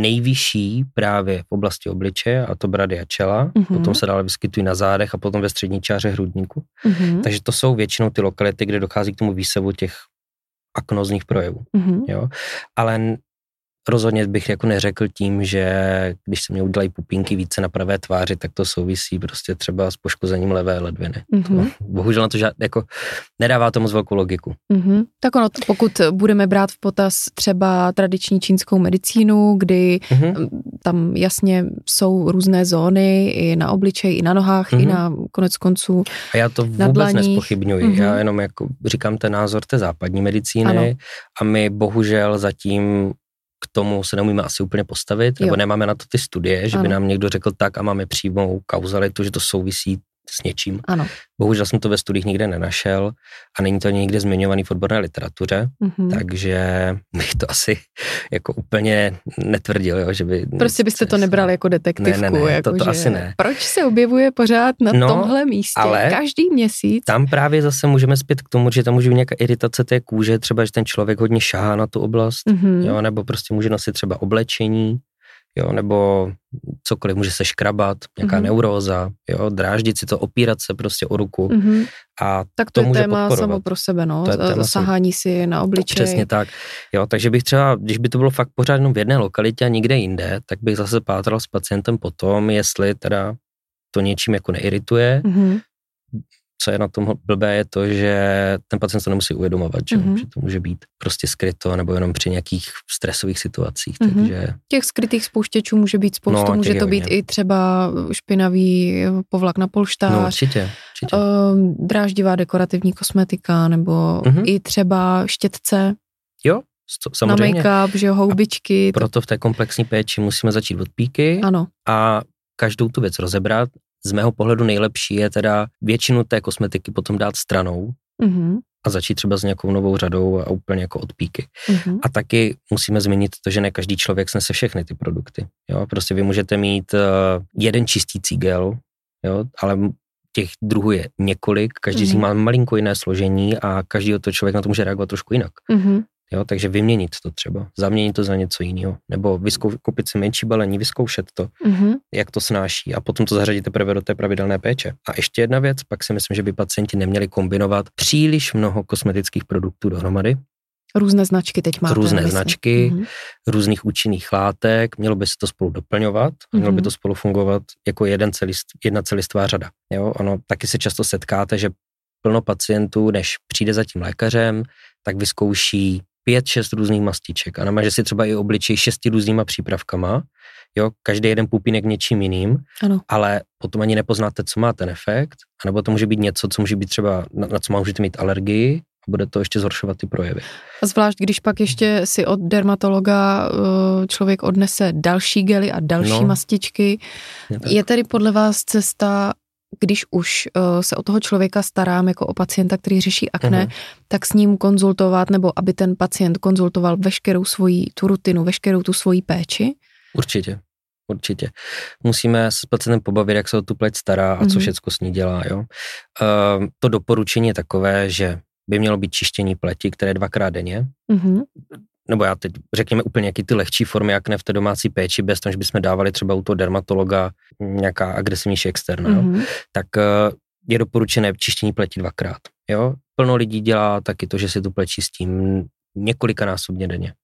nejvyšší právě v oblasti obličeje, a to brady a čela, Mhm. potom se dále vyskytují na zádech a potom ve střední čáře hrudníku. Mhm. Takže to jsou většinou ty lokality, kde dochází k tomu výsevu těch aknozních projevů. Mhm. Jo? Ale rozhodně bych jako neřekl tím, že když se mě udělají pupínky více na pravé tváři, tak to souvisí prostě třeba s poškozením levé ledviny. Mhm. To, bohužel na to žád, jako nedává to moc velkou logiku. Mhm. Tak ono, pokud budeme brát v potaz třeba tradiční čínskou medicínu, kdy Mhm. mm, tam jasně jsou různé zóny i na obličeji, i na nohách, Mhm. i na konec konců. A já to vůbec dlaních. nespochybňuji. Mhm. Já jenom jako říkám ten názor té západní medicíny Ano. a my bohužel zatím k tomu se neumíme asi úplně postavit, nebo Jo. nemáme na to ty studie, že by Ano. nám někdo řekl tak a máme přímou kauzalitu, že to souvisí s něčím. Ano. Bohužel jsem to ve studiích nikde nenašel a není to nikde zmiňovaný v odborné literatuře, Mhm. takže bych to asi jako úplně netvrdil, jo, že by... Prostě byste to nebrali jako detektivku. Ne, ne, ne, jako to- to že asi ne. Proč se objevuje pořád na No, tomhle místě ale- každý měsíc? Tam právě zase můžeme zpět k tomu, že tam může být nějaká iritace té kůže, třeba, že ten člověk hodně šahá na tu oblast, Mhm. jo, nebo prostě může nosit třeba oblečení, jo, nebo cokoliv, může se škrabat, nějaká Mhm. neuróza, jo, dráždit si to, opírat se prostě o ruku Mhm. a Tak to, to je může téma podporovat. samo pro sebe, no. To je téma Sahání si na obličej. Přesně tak. Jo, takže bych třeba, když by to bylo fakt pořád jenom v jedné lokalitě a nikde jinde, tak bych zase pátral s pacientem potom, jestli teda to něčím jako neirituje. Mhm. Co je na tom blbé, je to, že ten pacient to nemusí uvědomovat, že, Mhm. že to může být prostě skryto nebo jenom při nějakých stresových situacích. Mhm. Takže Těch skrytých spouštěčů může být spoustu, No, může to být i třeba špinavý povlak na no, polštář, určitě, určitě. ehm, dráždivá dekorativní kosmetika, nebo Mhm. i třeba štětce jo, samozřejmě. na make-up, že jo, houbičky. to- Proto v té komplexní péči musíme začít od píky Ano, a každou tu věc rozebrat. Z mého pohledu nejlepší je teda většinu té kosmetiky potom dát stranou mhm, a začít třeba s nějakou novou řadou a úplně jako od píky. mhm. A taky musíme zmínit to, že ne každý člověk snese všechny ty produkty. Jo? Prostě vy můžete mít uh, jeden čistící gel, jo? ale těch druhů je několik, každý z nich Mhm. má malinko jiné složení a každý to člověk na to může reagovat trošku jinak. Mhm. Jo? Takže vyměnit to třeba, zaměnit to za něco jiného, nebo vyskou, koupit si menší balení, vyzkoušet to, Mhm. jak to snáší a potom to zařadit teprve do té pravidelné péče. A ještě jedna věc, pak si myslím, že by pacienti neměli kombinovat příliš mnoho kosmetických produktů dohromady, Různé značky teď máte. Různé mysli. značky. Mhm. různých účinných látek, mělo by se to spolu doplňovat, a mělo by Mhm. to spolu fungovat jako jeden celist, jedna celistvá řada. Jo, ono taky se často setkáte, že plno pacientů, než přijde za tím lékařem, tak vyzkouší pět, šest různých mastiček a namaže si třeba i obličej šesti různýma přípravkama, jo, každý jeden pupínek něčím jiným, Ano. ale potom ani nepoznáte, co má ten efekt, anebo to může být něco, co může být třeba, na, na co můžete mít alergii, a bude to ještě zhoršovat ty projevy. A zvlášť, když pak ještě si od dermatologa eh, člověk odnese další gely a další No. mastičky. tak. Je tedy podle vás cesta, když už eh, se o toho člověka starám jako o pacienta, který řeší akné, Mhm. tak s ním konzultovat, nebo aby ten pacient konzultoval veškerou svoji tu rutinu, veškerou tu svoji péči? Určitě. Určitě. Musíme s pacientem pobavit, jak se o tu pleť stará a co Mhm. všechno s ní dělá. Jo? Uh, to doporučení je takové, že by mělo být čištění pleti, které dvakrát denně, Mhm. Nebo já teď řekněme úplně jaký ty lehčí formy, jak ne v té domácí péči, bez toho, že bychom dávali třeba u toho dermatologa nějaká agresivnější externa. Jo? Mhm. tak eh, je doporučené čištění pleti dvakrát. Jo? Plno lidí dělá taky to, že si tu pleť čistím několikanásobně denně.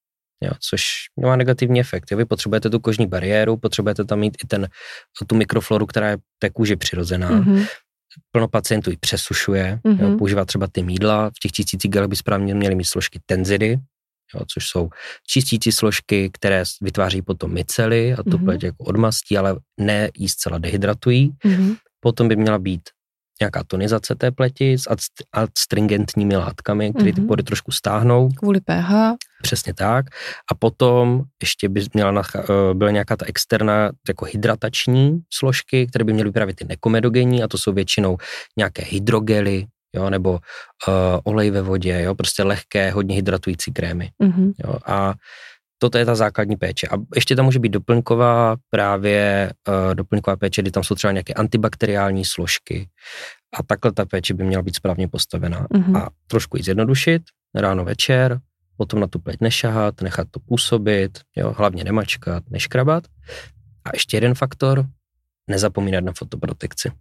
Jo, což má negativní efekt. Jo? Vy potřebujete tu kožní bariéru, potřebujete tam mít i ten, tu mikrofloru, která je té kůži přirozená. Mhm. Plno pacientů ji přesušuje, Mhm. jo? používá třeba ty mídla. V těch čistících gelech by správně měly mít složky tenzidy, jo? což jsou čistící složky, které vytváří potom mycely a Mhm. pleť jako odmastí, ale ne ji zcela dehydratují. Mhm. Potom by měla být nějaká tonizace té pleti s adst- adstringentními látkami, které ty Mhm. pory trošku stáhnou, Kvůli pH. přesně tak. A potom ještě by měla nacha- eh, byla nějaká ta externa jako hydratační složky, které by měly právě ty nekomedogenní a to jsou většinou nějaké hydrogely, jo, nebo uh, olej ve vodě, jo, prostě lehké, hodně hydratující krémy. Mhm. Jo, a toto je ta základní péče. A ještě tam může být doplňková právě uh, doplňková péče, kdy tam jsou třeba nějaké antibakteriální složky A takhle ta péče by měla být správně postavená. Mm-hmm. A trošku ji zjednodušit, ráno, večer, potom na tu pleť nešahat, nechat to působit, jo, hlavně nemačkat, neškrabat. A ještě jeden faktor, nezapomínat na fotoprotekci.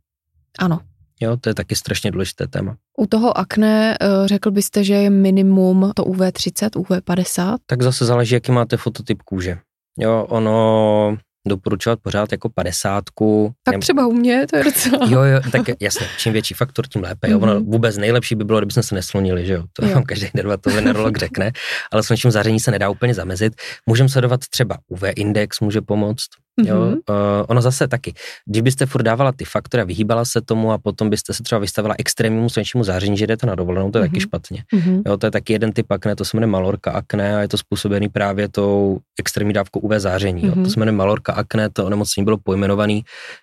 Ano. Jo, to je taky strašně důležité téma. U toho akné eh, řekl byste, že je minimum to UV30, UV50? Tak zase záleží, jaký máte fototyp kůže. Jo, ono doporučovat pořád jako padesátku. Tak třeba u mě, to je docela. Jo, jo, tak jasně, čím větší faktor, tím lépe. Jo. Ono mhm. vůbec nejlepší by bylo, kdybychom se neslonili, že jo. To jo. vám každý dermatolog řekne, ale slunečním záření se nedá úplně zamezit. Můžeme sledovat třeba UV index, může pomoct. Jo, mm-hmm. uh, ono zase taky. Když byste furt dávala ty faktory a vyhýbala se tomu a potom byste se třeba vystavila extrémnímu slunečnímu záření, že jdete na dovolenou, to je mm-hmm. taky mhm. špatně. Mm-hmm. Jo, to je taky jeden typ akné, to se jmenuje malorka akné a je to způsobený právě tou extrémní dávkou UV záření. Mm-hmm. Jo. To mhm. se jmenuje malorka akné, to onemocnění bylo pojmenované,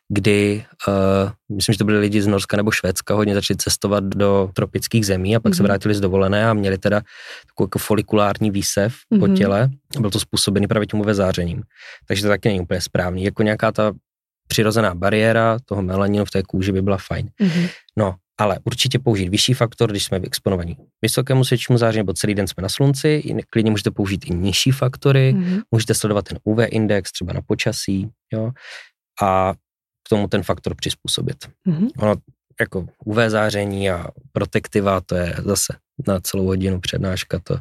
kdy uh, myslím, že to byli lidi z Norska nebo Švédska, hodně začali cestovat do tropických zemí a pak mm-hmm. se vrátili z dovolené a měli teda takový jako folikulární výsev mm-hmm. po těle. Byl to způsobený právě tím UV zářením. Takže to taky není úplně správný. Jako nějaká ta přirozená bariéra toho melaninu v té kůži by byla fajn. Mm-hmm. No, ale určitě použít vyšší faktor, když jsme exponovaní vysokému světečnému záření, nebo celý den jsme na slunci, klidně můžete použít i nižší faktory, mm-hmm. můžete sledovat ten UV index třeba na počasí, jo, a k tomu ten faktor přizpůsobit. Mm-hmm. Ono jako UV záření a protektiva, to je zase na celou hodinu přednáška, to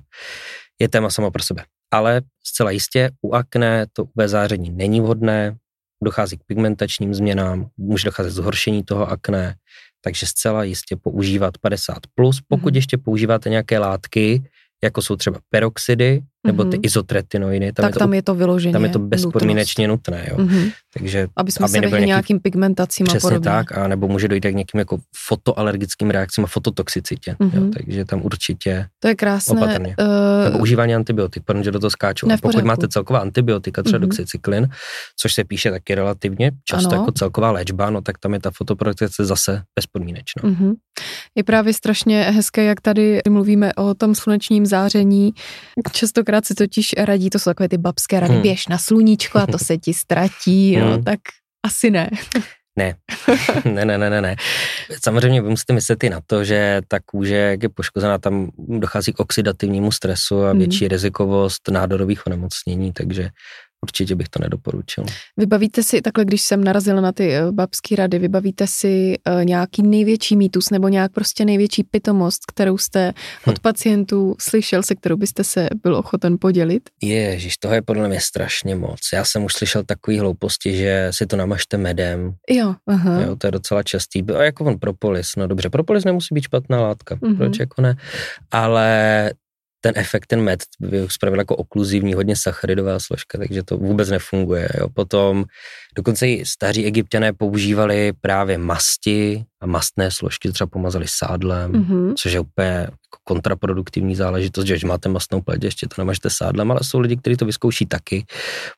je téma samo pro sebe. Ale zcela jistě u akné to UV záření není vhodné, dochází k pigmentačním změnám, může docházet zhoršení toho akné, takže zcela jistě používat 50+, plus, pokud mm-hmm. ještě používáte nějaké látky, jako jsou třeba peroxidy nebo ty mm-hmm. izotretinoidy. Tam tak je to, tam je to vyloženě Tam je to bezpodmínečně nutné, jo. Mm-hmm. Takže, aby jsme aby se vyhli nějakým pigmentacím a podobně. tak, a nebo může dojít k nějakým jako fotoalergickým reakcím a fototoxicitě, mm-hmm. jo, takže tam určitě To je krásné. Opatrně. Uh, nebo užívání antibiotik, protože do toho skáčou. Ne, a pokud máte celková antibiotika, třeba mm-hmm. doxycyklin, což se píše taky relativně často ano. jako celková léčba, no tak tam je ta fotoprotekce zase bezpodmínečná. Mm-hmm. Je právě strašně hezké, jak tady mluvíme o tom slunečním záření. Častokrát si totiž radí, to jsou takové ty babské rady, hmm. běž na sluníčko a to se ti ztratí, hmm. no tak asi ne. Ne. ne, ne, ne, ne, ne. Samozřejmě vy musíte myslet i na to, že ta kůže, jak je poškozená, tam dochází k oxidativnímu stresu a hmm. větší rizikovost nádorových onemocnění, takže určitě bych to nedoporučil. Vybavíte si, takhle když jsem narazila na ty eh, babské rady, vybavíte si uh, nějaký největší mýtus nebo nějak prostě největší pitomost, kterou jste hm. od pacientů slyšel, se kterou byste se byl ochoten podělit? Ježíš, toho je podle mě strašně moc. Já jsem už slyšel takový hlouposti, že si to namažte medem. Jo, aha. Jo, to je docela častý. A jako on propolis, no dobře, propolis nemusí být špatná látka, uh-huh. proč jako ne? Ale ten efekt, ten med by spravil jako okluzivní, hodně sacharidová složka, takže to vůbec nefunguje. Jo. Potom dokonce i staří egyptiané používali právě masti mastné složky, třeba pomazali sádlem, mm-hmm. což je úplně jako kontraproduktivní záležitost, že když máte mastnou pleť, ještě to nemažete sádlem, ale jsou lidi, kteří to vyzkouší taky.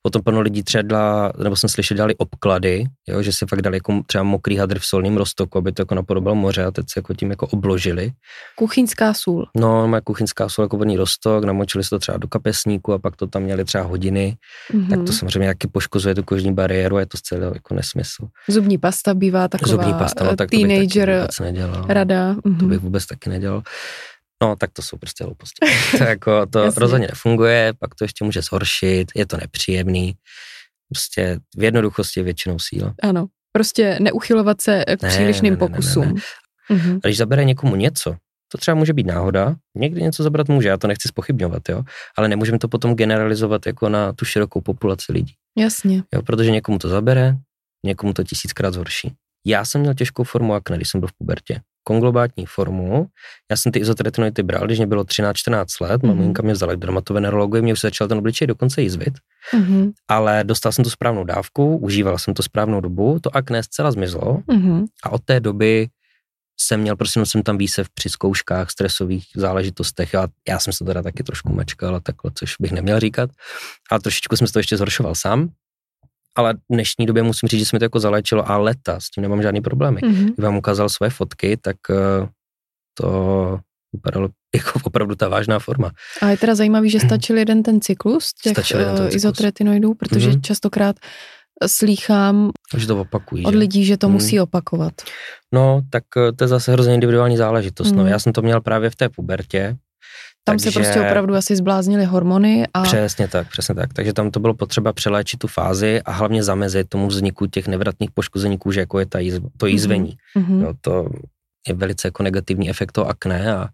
Potom plno lidí třeba, dala, nebo jsem slyšel, dali obklady, jo, že si fakt dali jako třeba mokrý hadr v solním roztoku, aby to jako napodobilo moře a teď se jako tím jako obložili. Kuchyňská sůl. No, má kuchyňská sůl jako vodní roztok, namočili se to třeba do kapesníku a pak to tam měli třeba hodiny, mm-hmm. tak to samozřejmě taky poškozuje tu kožní bariéru a je to zcela jako nesmysl. Zubní pasta bývá taková Zubní pasta, no, tak teenager to nedělal. rada. Mm-hmm. To bych vůbec taky nedělal. No, tak to jsou prostě hlouposti. to, jako, to rozhodně nefunguje, pak to ještě může zhoršit, je to nepříjemný. Prostě v jednoduchosti je většinou síla. Ano, prostě neuchylovat se k ne, přílišným ne, ne, pokusům. Ne, ne, ne. Mm-hmm. A když zabere někomu něco, to třeba může být náhoda, někdy něco zabrat může, já to nechci spochybňovat, jo, ale nemůžeme to potom generalizovat jako na tu širokou populaci lidí. Jasně. Jo, protože někomu to zabere, někomu to tisíckrát zhorší. Já jsem měl těžkou formu akne, když jsem byl v pubertě. Konglobátní formu. Já jsem ty izotretinoidy bral, když mě bylo 13-14 let. Mm-hmm. Maminka mě vzala k dermatovenerologii, mě už začal ten obličej dokonce jizvit. Mm-hmm. Ale dostal jsem tu správnou dávku, užíval jsem to správnou dobu, to akné zcela zmizlo mm-hmm. a od té doby jsem měl, prostě jsem tam výsev při zkouškách, stresových záležitostech. Já, já jsem se teda taky trošku mačkal a takhle, což bych neměl říkat. Ale trošičku jsem se to ještě zhoršoval sám ale v dnešní době musím říct, že se mi to jako zalečilo a leta, s tím nemám žádný problémy. Mm-hmm. Když vám ukázal svoje fotky, tak uh, to vypadalo jako opravdu ta vážná forma. A je teda zajímavý, že stačil jeden ten cyklus těch uh, izotretinoidů, protože mm-hmm. častokrát slýchám že to opakují, od že? lidí, že to hmm. musí opakovat. No, tak eh, to je zase hrozně individuální záležitost. Hmm. No, já jsem to měl právě v té pubertě, tam Takže, se prostě opravdu asi zbláznily hormony. A... Přesně tak, přesně tak. Takže tam to bylo potřeba přeléčit tu fázi a hlavně zamezit tomu vzniku těch nevratných poškození kůže, jako je ta jízv, to jízvení. Mm-hmm. No, to je velice jako negativní efekt toho akné a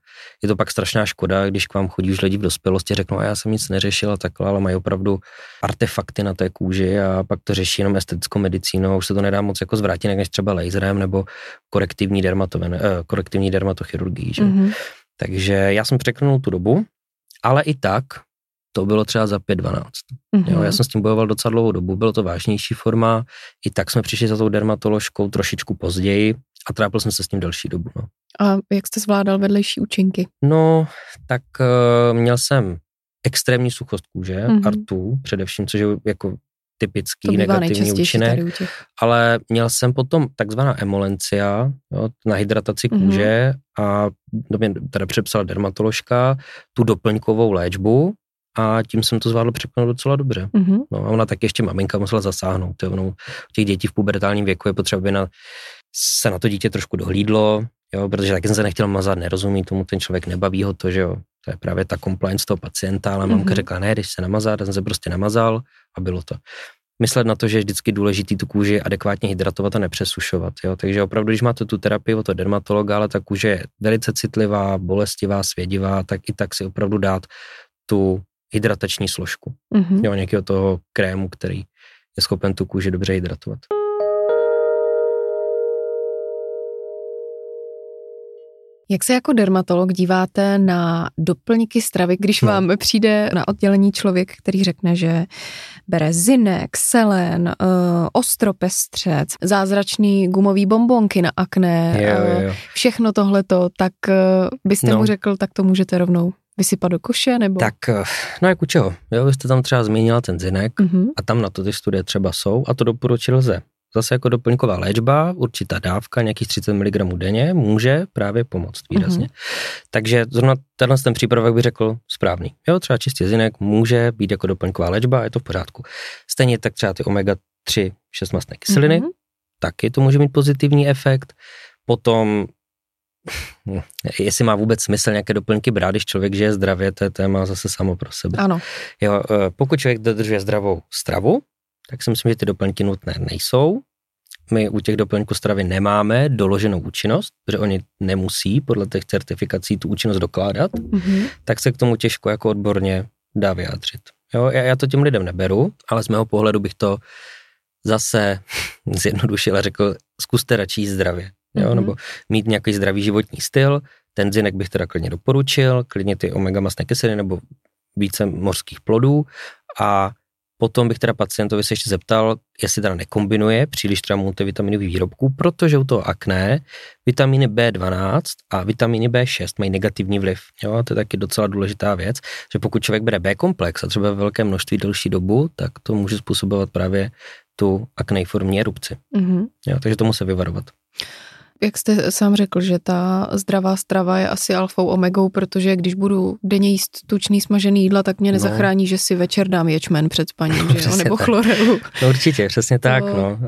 je to pak strašná škoda, když k vám chodí už lidi v dospělosti, řeknou, a já jsem nic neřešil a takhle, ale mají opravdu artefakty na té kůži a pak to řeší jenom estetickou medicínou, už se to nedá moc jako zvrátit, než třeba laserem nebo korektivní, dermatoven, eh, korektivní dermatochirurgii. Že? Mm-hmm. Takže já jsem překlenul tu dobu, ale i tak to bylo třeba za 5-12. Mm-hmm. Jo, já jsem s tím bojoval docela dlouhou dobu, bylo to vážnější forma, i tak jsme přišli za tou dermatoložkou trošičku později a trápil jsem se s tím delší dobu. No. A jak jste zvládal vedlejší účinky? No, tak uh, měl jsem extrémní suchost kůže, mm-hmm. artu především, což je jako typický negativní účinek, ale měl jsem potom takzvaná emolencia jo, na hydrataci mm-hmm. kůže a to mě teda přepsala dermatoložka tu doplňkovou léčbu a tím jsem to zvládl překonat docela dobře. Mm-hmm. No a ona tak ještě maminka musela zasáhnout. Jo, no, těch dětí v pubertálním věku je potřeba, aby na, se na to dítě trošku dohlídlo, jo, protože taky jsem se nechtěl mazat, nerozumí tomu, ten člověk nebaví ho to, že jo, to je právě ta compliance toho pacienta, ale mm-hmm. mamka řekla, ne, když se namazá, tak jsem se prostě namazal a bylo to myslet na to, že je vždycky důležitý tu kůži adekvátně hydratovat a nepřesušovat. Jo? Takže opravdu, když máte tu terapii od toho dermatologa, ale ta kůže je velice citlivá, bolestivá, svědivá, tak i tak si opravdu dát tu hydratační složku. Mm-hmm. Jo, nějakého toho krému, který je schopen tu kůži dobře hydratovat. Jak se jako dermatolog díváte na doplňky stravy, když no. vám přijde na oddělení člověk, který řekne, že bere zinek, selen, uh, ostropestřec, zázračný gumový bombonky na akné, jo, jo, jo. Všechno tohleto, tak uh, byste no. mu řekl, tak to můžete rovnou vysypat do koše, nebo? Tak, no jak u čeho? Jo, vy jste tam třeba zmínila ten zinek mm-hmm. a tam na to ty studie třeba jsou a to doporučil lze. Zase jako doplňková léčba, určitá dávka, nějakých 30 mg denně, může právě pomoct výrazně. Mm-hmm. Takže zrovna tenhle ten přípravek bych řekl správný. Jo, třeba čistě zinek může být jako doplňková léčba, je to v pořádku. Stejně tak třeba ty omega-3 šestmastné kyseliny, mm-hmm. taky to může mít pozitivní efekt. Potom jestli má vůbec smysl nějaké doplňky brát, když člověk žije zdravě, to je téma zase samo pro sebe. Ano. Jo, eh, pokud člověk dodržuje zdravou stravu, tak si myslím, že ty doplňky nutné nejsou. My u těch doplňků stravy nemáme doloženou účinnost, protože oni nemusí podle těch certifikací tu účinnost dokládat, mm-hmm. tak se k tomu těžko jako odborně dá vyjádřit. Jo, já, já to těm lidem neberu, ale z mého pohledu bych to zase zjednodušil a řekl, zkuste radši zdravě, jo, mm-hmm. nebo mít nějaký zdravý životní styl, ten zinek bych teda klidně doporučil, klidně ty omega masné kyseliny nebo více mořských plodů a Potom bych teda pacientovi se ještě zeptal, jestli teda nekombinuje příliš třeba multivitaminových výrobků, protože u toho akné vitamíny B12 a vitamíny B6 mají negativní vliv. Jo, to je taky docela důležitá věc, že pokud člověk bere B-komplex a třeba ve velké množství delší dobu, tak to může způsobovat právě tu akneiformní erupci. Mm-hmm. Jo, takže tomu se vyvarovat jak jste sám řekl, že ta zdravá strava je asi alfou omegou, protože když budu denně jíst tučný smažený jídla, tak mě no. nezachrání, no. že si večer dám ječmen před spaním, no, že jo, nebo tak. chlorelu. No určitě, přesně tak, to... no.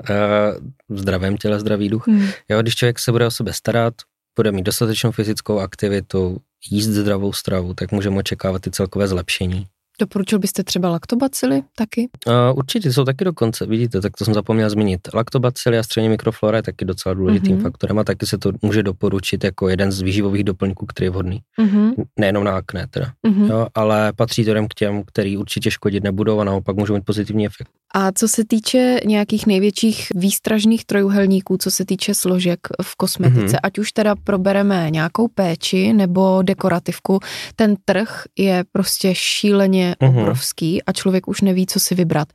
V zdravém těle zdravý duch. Hmm. Jo, když člověk se bude o sebe starat, bude mít dostatečnou fyzickou aktivitu, jíst zdravou stravu, tak můžeme očekávat i celkové zlepšení. Doporučil byste třeba laktobacily taky? Uh, určitě jsou taky dokonce, vidíte, tak to jsem zapomněl zmínit. Laktobacily a střední mikroflora je taky docela důležitým mm-hmm. faktorem a taky se to může doporučit jako jeden z výživových doplňků, který je vhodný. Mm-hmm. Nejenom na akné teda, mm-hmm. jo, ale patří to k těm, který určitě škodit nebudou a naopak můžou mít pozitivní efekt. A co se týče nějakých největších výstražných trojuhelníků, co se týče složek v kosmetice, mm-hmm. ať už teda probereme nějakou péči nebo dekorativku, ten trh je prostě šíleně mm-hmm. obrovský a člověk už neví, co si vybrat.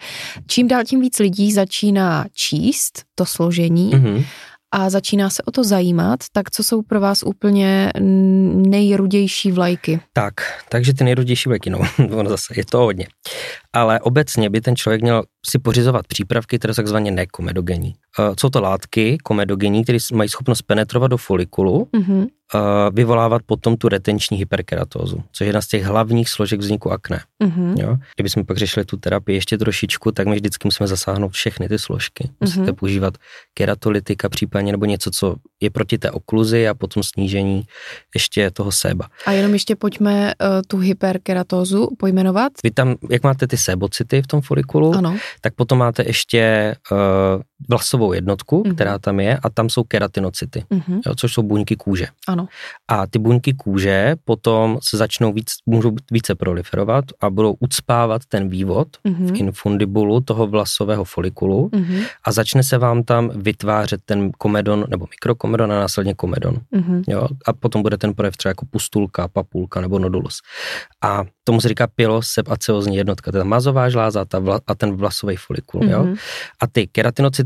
Čím dál tím víc lidí začíná číst to složení mm-hmm a začíná se o to zajímat, tak co jsou pro vás úplně nejrudější vlajky? Tak, takže ty nejrudější vlajky, no, ono zase je to hodně. Ale obecně by ten člověk měl si pořizovat přípravky, které jsou takzvaně nekomedogenní. Jsou to látky komedogenní, které mají schopnost penetrovat do folikulu mm-hmm. vyvolávat potom tu retenční hyperkeratózu, což je jedna z těch hlavních složek vzniku akné. Mm-hmm. Jo? Kdybychom pak řešili tu terapii ještě trošičku, tak my vždycky musíme zasáhnout všechny ty složky. Musíte mm-hmm. používat keratolitika případně nebo něco, co je proti té okluzi a potom snížení ještě toho seba. A jenom ještě pojďme uh, tu hyperkeratózu pojmenovat. Vy tam, jak máte ty sebocity v tom folikulu, ano. Tak potom máte ještě uh, vlasovou jednotku, mm-hmm. která tam je a tam jsou keratinocyty, mm-hmm. jo, což jsou buňky kůže. Ano. A ty buňky kůže potom se začnou víc, můžou více proliferovat a budou ucpávat ten vývod mm-hmm. v infundibulu toho vlasového folikulu mm-hmm. a začne se vám tam vytvářet ten komedon nebo mikrokomedon a následně komedon. Mm-hmm. Jo, a potom bude ten projev třeba jako pustulka, papulka nebo nodulus. A tomu se říká pilosepacéozní jednotka, to je ta mazová žláza a, ta vla, a ten vlasový folikul. Mm-hmm. Jo? Mhm. A ty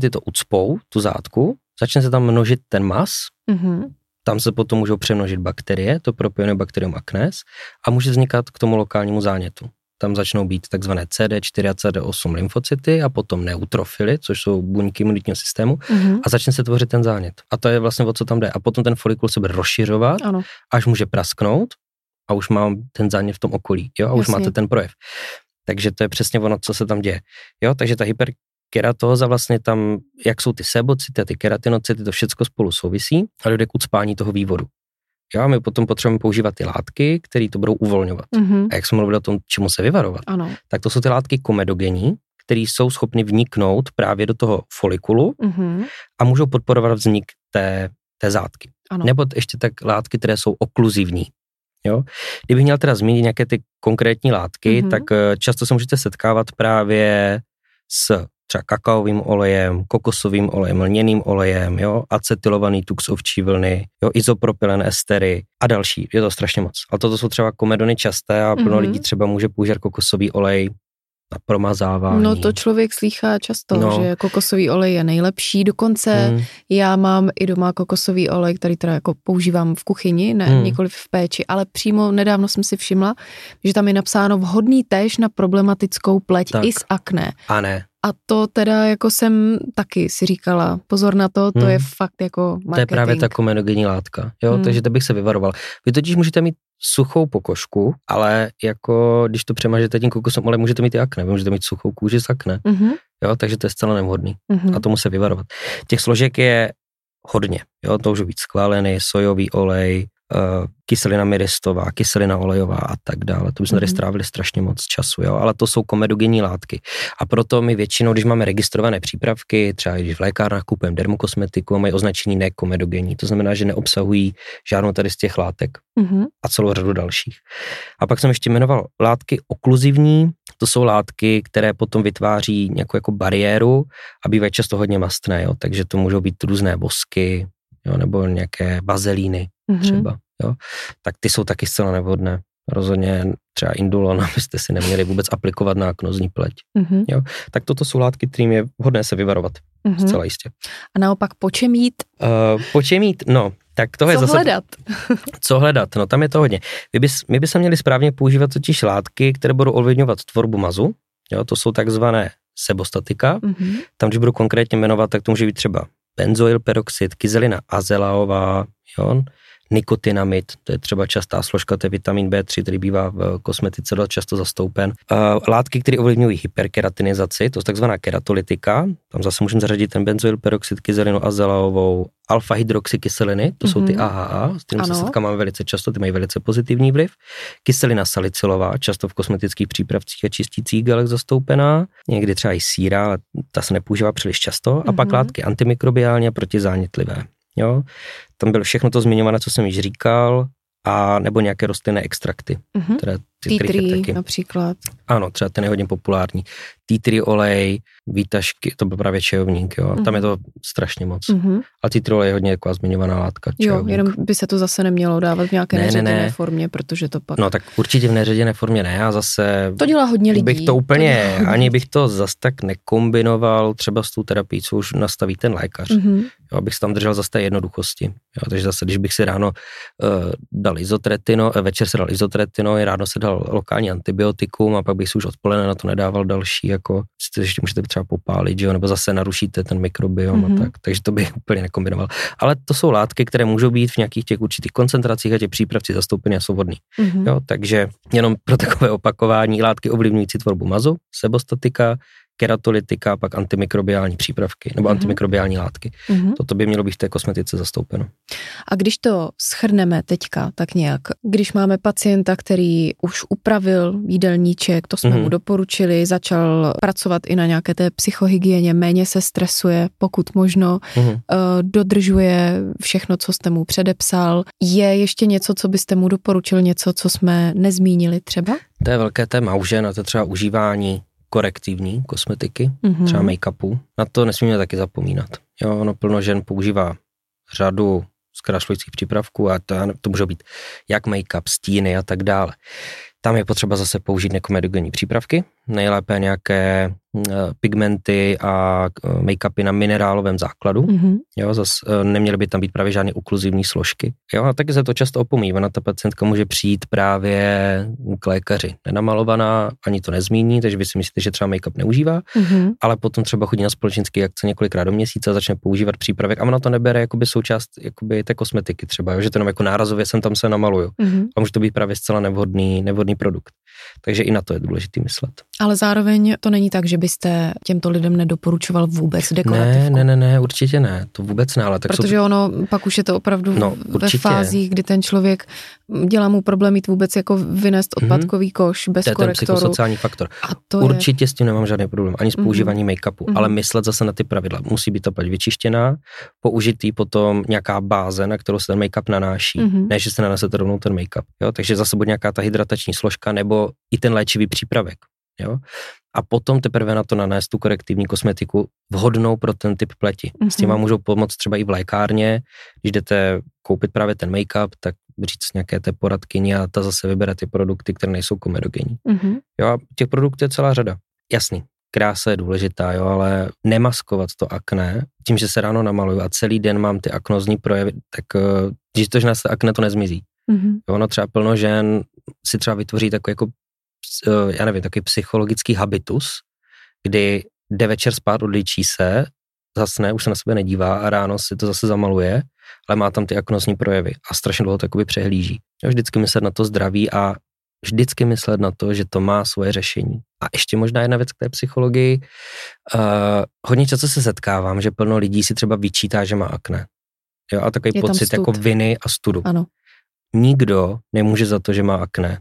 keratinocyty to ucpou, tu zátku, začne se tam množit ten mas, mm-hmm. tam se potom můžou přemnožit bakterie, to propojené bakterium aknes, a může vznikat k tomu lokálnímu zánětu. Tam začnou být takzvané CD4 a CD8 lymfocyty a potom neutrofily, což jsou buňky imunitního systému, mm-hmm. a začne se tvořit ten zánět. A to je vlastně o co tam jde. A potom ten folikul se bude rozšiřovat, ano. až může prasknout a už mám ten zánět v tom okolí, jo, a už Jasně. máte ten projev. Takže to je přesně ono, co se tam děje. Jo, takže ta hyperkeratóza vlastně tam, jak jsou ty sebocity a ty keratinocyty, to všechno spolu souvisí a dojde k ucpání toho vývodu. Jo, my potom potřebujeme používat ty látky, které to budou uvolňovat. Mm-hmm. A jak jsme mluvili o tom, čemu se vyvarovat, ano. tak to jsou ty látky komedogenní, které jsou schopny vniknout právě do toho folikulu mm-hmm. a můžou podporovat vznik té, té zátky. Ano. Nebo ještě tak látky, které jsou okluzivní. Jo? Kdybych měl teda zmínit nějaké ty konkrétní látky, mm-hmm. tak eh, často se můžete setkávat právě s třeba kakaovým olejem, kokosovým olejem, lněným olejem, jo, acetylovaný tuk z ovčí vlny, jo, izopropylen estery a další. Je to strašně moc. Ale toto jsou třeba komedony časté a plno mm-hmm. lidí třeba může používat kokosový olej na promazávání. No to člověk slýchá často, no. že kokosový olej je nejlepší. Dokonce hmm. já mám i doma kokosový olej, který teda jako používám v kuchyni, ne hmm. nikoli v péči, ale přímo nedávno jsem si všimla, že tam je napsáno vhodný též na problematickou pleť tak. i s akné. A ne. A to teda jako jsem taky si říkala, pozor na to, to hmm. je fakt jako marketing. To je právě ta komenogenní látka, jo, hmm. takže to bych se vyvaroval. Vy totiž můžete mít suchou pokožku, ale jako když to přemažete tím kokosem, ale můžete mít i akne, můžete mít suchou kůži z akne, mm-hmm. jo, takže to je zcela nevhodný mm-hmm. a tomu se vyvarovat. Těch složek je hodně, jo, to už být sklálený, sojový olej, kyselina miristová, kyselina olejová a tak dále. To bychom tady mhm. strávili strašně moc času, jo? ale to jsou komedogenní látky. A proto my většinou, když máme registrované přípravky, třeba když v lékárnách kupujeme dermokosmetiku, mají označení nekomedogenní. To znamená, že neobsahují žádnou tady z těch látek mm-hmm. a celou řadu dalších. A pak jsem ještě jmenoval látky okluzivní, to jsou látky, které potom vytváří nějakou jako bariéru a bývají často hodně mastné, jo? takže to můžou být různé vosky, jo? nebo nějaké bazelíny mm-hmm. třeba jo, tak ty jsou taky zcela nevhodné. Rozhodně třeba indulon, abyste si neměli vůbec aplikovat na aknozní pleť. Mm-hmm. Jo? Tak toto jsou látky, kterým je vhodné se vyvarovat. Mm-hmm. Zcela jistě. A naopak po čem jít? Uh, po čem jít? No, tak toho co je zase... hledat? co hledat? No tam je to hodně. My, bys, my by se měli správně používat totiž látky, které budou ovlivňovat tvorbu mazu. Jo, to jsou takzvané sebostatika. Mm-hmm. Tam, když budu konkrétně jmenovat, tak to může být třeba benzoyl peroxid, kyselina azelaová, jo, nikotinamid, to je třeba častá složka, to je vitamin B3, který bývá v kosmetice dost často zastoupen. Látky, které ovlivňují hyperkeratinizaci, to je takzvaná keratolitika, tam zase můžeme zařadit ten benzoyl peroxid, kyselinu azelaovou, alfa hydroxykyseliny, to mm-hmm. jsou ty AHA, mhm. s kterými se setkáváme velice často, ty mají velice pozitivní vliv. Kyselina salicylová, často v kosmetických přípravcích a čistících gelech zastoupená, někdy třeba i síra, ale ta se nepoužívá příliš často. Mm-hmm. A pak mhm. látky antimikrobiální a protizánětlivé. Jo? Tam bylo všechno to zmiňované, co jsem již říkal, a nebo nějaké rostlinné extrakty. Mm-hmm. Které, ty, taky. například. Ano, třeba ten je hodně populární. T3 olej, výtažky, to byl právě čajovník, jo. Mm-hmm. Tam je to strašně moc. Mm-hmm. A T3 olej je hodně jako zmiňovaná látka. Čajovník. Jo, jenom by se to zase nemělo dávat v nějaké ne, neředěné ne, ne. formě, protože to pak... No tak určitě v neředěné formě ne a zase... To dělá hodně lidí. Bych to úplně, to ani bych to zase tak nekombinoval třeba s tou terapií, co už nastaví ten lékař. Mm-hmm. Jo, abych se tam držel zase té jednoduchosti. Jo, takže zase, když bych si ráno uh, dal izotretino, večer se dal izotretino, ráno se dal dal lokální antibiotikum a pak bych si už odpoledne na to nedával další, jako si to ještě můžete třeba popálit, že jo, nebo zase narušíte ten mikrobiom mm-hmm. a mhm. tak, takže to bych úplně nekombinoval. Ale to jsou látky, které můžou být v nějakých těch určitých koncentracích a těch přípravci zastoupeny a jsou vodný. Mm-hmm. Jo, takže jenom pro takové opakování látky ovlivňující tvorbu mazu, sebostatika, keratolitika, pak antimikrobiální přípravky nebo mm-hmm. antimikrobiální látky. Mm-hmm. Toto by mělo být v té kosmetice zastoupeno. A když to schrneme teďka tak nějak, když máme pacienta, který už upravil jídelníček, to jsme mm-hmm. mu doporučili, začal pracovat i na nějaké té psychohygieně, méně se stresuje, pokud možno, mm-hmm. dodržuje všechno, co jste mu předepsal. Je ještě něco, co byste mu doporučil, něco, co jsme nezmínili třeba? To je velké téma už je na to třeba užívání korektivní kosmetiky, mm-hmm. třeba make-upu. Na to nesmíme taky zapomínat. Jo, ono plno žen používá řadu zkrášlujících přípravků a to, to může být jak make-up, stíny a tak dále. Tam je potřeba zase použít nekomedogenní přípravky, nejlépe nějaké eh, pigmenty a eh, make-upy na minerálovém základu. Mm-hmm. Jo, zas eh, neměly by tam být právě žádné okluzivní složky. Jo, a taky se to často opomíjí. Ona ta pacientka může přijít právě k lékaři nenamalovaná, ani to nezmíní, takže vy si myslíte, že třeba make-up neužívá, mm-hmm. ale potom třeba chodí na společenský akce několikrát do měsíce a začne používat přípravek a ona to nebere jakoby součást jakoby té kosmetiky třeba, jo, že to jenom jako nárazově jsem tam se namaluju. Mm-hmm. A může to být právě zcela nevhodný, nevhodný produkt. Takže i na to je důležité myslet. Ale zároveň to není tak, že byste těmto lidem nedoporučoval vůbec dekorativku. Ne, ne, ne, ne, určitě ne, to vůbec ne. Ale tak Protože jsou... ono, pak už je to opravdu no, ve fázích, kdy ten člověk dělá mu problém mít vůbec jako vynést mhm. odpadkový mm-hmm. koš bez to je korektoru. ten psychosociální faktor. A to určitě je... s tím nemám žádný problém, ani s mhm. používáním mm-hmm. make-upu, mm-hmm. ale myslet zase na ty pravidla. Musí být ta pleť vyčištěná, použitý potom nějaká báze, na kterou se ten make-up nanáší, mm-hmm. ne, že se nanesete rovnou ten make-up. Jo? Takže zase bude nějaká ta hydratační složka nebo i ten léčivý přípravek. Jo? A potom teprve na to nanést tu korektivní kosmetiku vhodnou pro ten typ pleti. Mm-hmm. S tím vám můžou pomoct třeba i v lékárně, když jdete koupit právě ten make-up, tak říct nějaké té poradkyni a ta zase vybere ty produkty, které nejsou komedogenní. Mm-hmm. Jo, a těch produktů je celá řada. Jasný, krása je důležitá, jo, ale nemaskovat to akné, tím, že se ráno namaluju a celý den mám ty aknozní projevy, tak eh, když to, že nás akné to nezmizí. Mm-hmm. Jo, ono třeba plno žen si třeba vytvoří takový jako já nevím, takový psychologický habitus, kdy jde večer spát, odličí se, zasne, už se na sebe nedívá a ráno si to zase zamaluje, ale má tam ty aknozní projevy a strašně dlouho to jakoby přehlíží. Jo, vždycky myslet na to zdraví a vždycky myslet na to, že to má svoje řešení. A ještě možná jedna věc k té psychologii. Uh, hodně často se setkávám, že plno lidí si třeba vyčítá, že má akné. Jo, a takový Je pocit jako viny a studu. Ano. Nikdo nemůže za to, že má akné.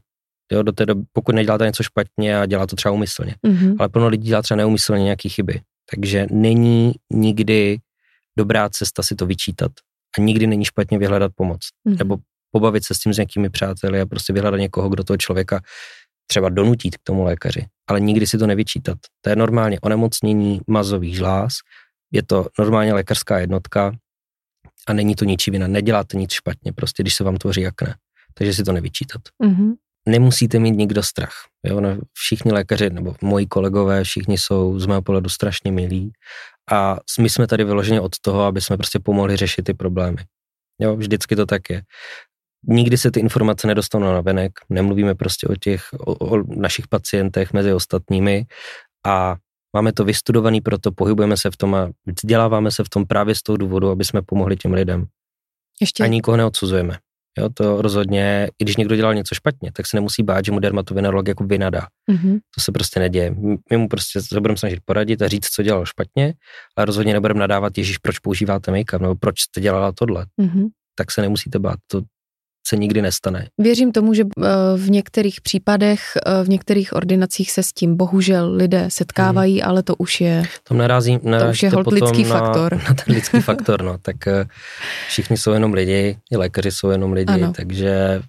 Jo, do té doby, pokud neděláte něco špatně a dělá to třeba umyslně. Mm-hmm. Ale plno lidí dělá třeba neumyslně nějaké chyby. Takže není nikdy dobrá cesta si to vyčítat. A nikdy není špatně vyhledat pomoc. Mm-hmm. Nebo pobavit se s tím s nějakými přáteli a prostě vyhledat někoho, kdo toho člověka třeba donutí k tomu lékaři. Ale nikdy si to nevyčítat. To je normálně onemocnění mazových žláz, je to normálně lékařská jednotka a není to ničí vina. Neděláte nic špatně, prostě když se vám tvoří akné. Takže si to nevyčítat. Mm-hmm nemusíte mít nikdo strach. Jo? No, všichni lékaři, nebo moji kolegové, všichni jsou z mého pohledu strašně milí a my jsme tady vyloženě od toho, aby jsme prostě pomohli řešit ty problémy. Jo, vždycky to tak je. Nikdy se ty informace nedostanou na venek, nemluvíme prostě o těch, o, o našich pacientech mezi ostatními a máme to vystudovaný, proto pohybujeme se v tom a vzděláváme se v tom právě z toho důvodu, aby jsme pomohli těm lidem. Ještě... A nikoho neodsuzujeme. Jo, to rozhodně, i když někdo dělal něco špatně, tak se nemusí bát, že mu dermatovenerolog jako vynadá. Mm-hmm. To se prostě neděje. My mu prostě se budeme snažit poradit a říct, co dělal špatně, ale rozhodně nebudeme nadávat, Ježíš, proč používáte make-up, nebo proč jste dělala tohle. Mm-hmm. Tak se nemusíte bát. To, se nikdy nestane. Věřím tomu, že eh, v některých případech, eh, v některých ordinacích se s tím bohužel lidé setkávají, hmm. ale to už je... Tom narazí, narazí to už je hold lidský na, faktor. Na ten lidský faktor, no. Tak eh, všichni jsou jenom lidi, i lékaři jsou jenom lidi, ano. takže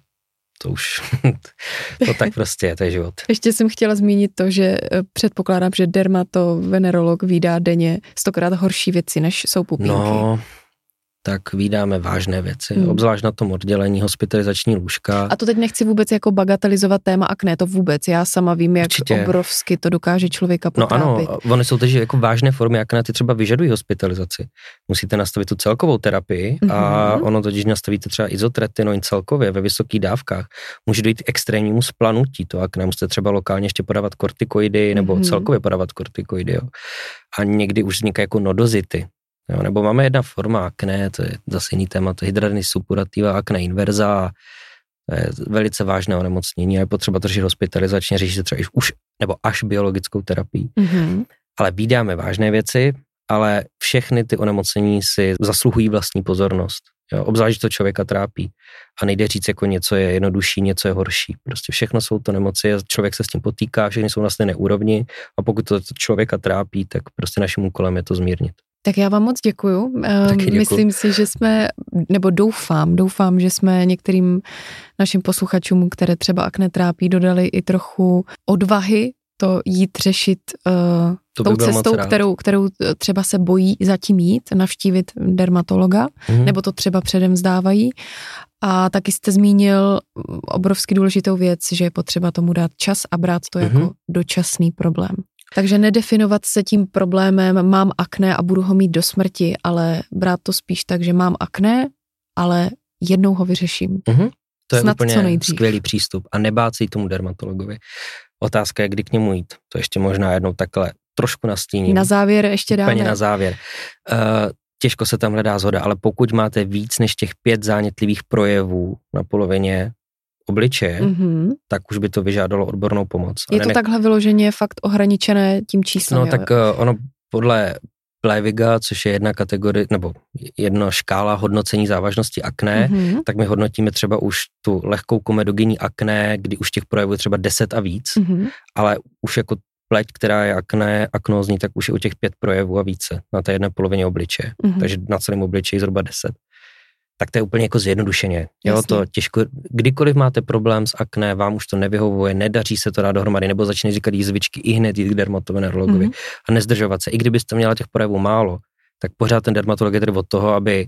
to už, to tak prostě je, to je život. Ještě jsem chtěla zmínit to, že předpokládám, že dermatovenerolog vydá denně stokrát horší věci, než jsou pupínky. No, tak vydáme vážné věci, hmm. obzvlášť na tom oddělení hospitalizační lůžka. A to teď nechci vůbec jako bagatelizovat téma akné, to vůbec. Já sama vím, jak Určitě. obrovsky to dokáže člověka potrápit. No ano, ony jsou teď jako vážné formy akné, ty třeba vyžadují hospitalizaci. Musíte nastavit tu celkovou terapii mm-hmm. a mhm. ono totiž nastavíte třeba izotretinoin celkově ve vysokých dávkách. Může dojít k extrémnímu splanutí to akné, musíte třeba lokálně ještě podávat kortikoidy nebo mm-hmm. celkově podávat kortikoidy. Jo. A někdy už vznikají jako nodozity, Jo, nebo máme jedna forma akné, to je zase jiný téma, to je hydradiny suppurativa, akné inverza, to je velice vážné onemocnění a je potřeba to řešit hospitalizačně, řešit se třeba už nebo až biologickou terapii. Mm-hmm. Ale vídáme vážné věci, ale všechny ty onemocnění si zasluhují vlastní pozornost. Jo, obzvlášť to člověka trápí. A nejde říct, jako něco je jednodušší, něco je horší. Prostě všechno jsou to nemoci a člověk se s tím potýká, všechny jsou na stejné úrovni a pokud to člověka trápí, tak prostě naším úkolem je to zmírnit. Tak já vám moc děkuju. Děkuju. Myslím si, že jsme, nebo doufám, doufám, že jsme některým našim posluchačům, které třeba akne trápí, dodali i trochu odvahy to jít řešit uh, to tou cestou, kterou, kterou třeba se bojí zatím jít, navštívit dermatologa, mm. nebo to třeba předem vzdávají. A taky jste zmínil obrovsky důležitou věc, že je potřeba tomu dát čas a brát to mm. jako dočasný problém. Takže nedefinovat se tím problémem, mám akné a budu ho mít do smrti, ale brát to spíš tak, že mám akné, ale jednou ho vyřeším. Mm-hmm. To je Snad úplně skvělý přístup a nebát se tomu dermatologovi. Otázka je, kdy k němu jít. To ještě možná jednou takhle trošku nastíním. Na závěr ještě dáme. Úplně na závěr. Uh, těžko se tam hledá zhoda, ale pokud máte víc než těch pět zánětlivých projevů na polovině obličeje, mm-hmm. tak už by to vyžádalo odbornou pomoc. Je to ne... takhle vyloženě fakt ohraničené tím číslem? No jo? tak uh, ono podle Playviga, což je jedna kategorie, nebo jedna škála hodnocení závažnosti akné, mm-hmm. tak my hodnotíme třeba už tu lehkou komedogenní akné, kdy už těch projevů je třeba 10 a víc, mm-hmm. ale už jako pleť, která je akné, aknózní, tak už je u těch pět projevů a více na té jedné polovině obličeje. Mm-hmm. Takže na celém obličeji zhruba 10 tak to je úplně jako zjednodušeně. Jo, to těžko, kdykoliv máte problém s akné, vám už to nevyhovuje, nedaří se to dát dohromady, nebo začne říkat jízvičky i hned jít k dermatovenerologovi mm-hmm. a nezdržovat se. I kdybyste měla těch projevů málo, tak pořád ten dermatolog je tedy od toho, aby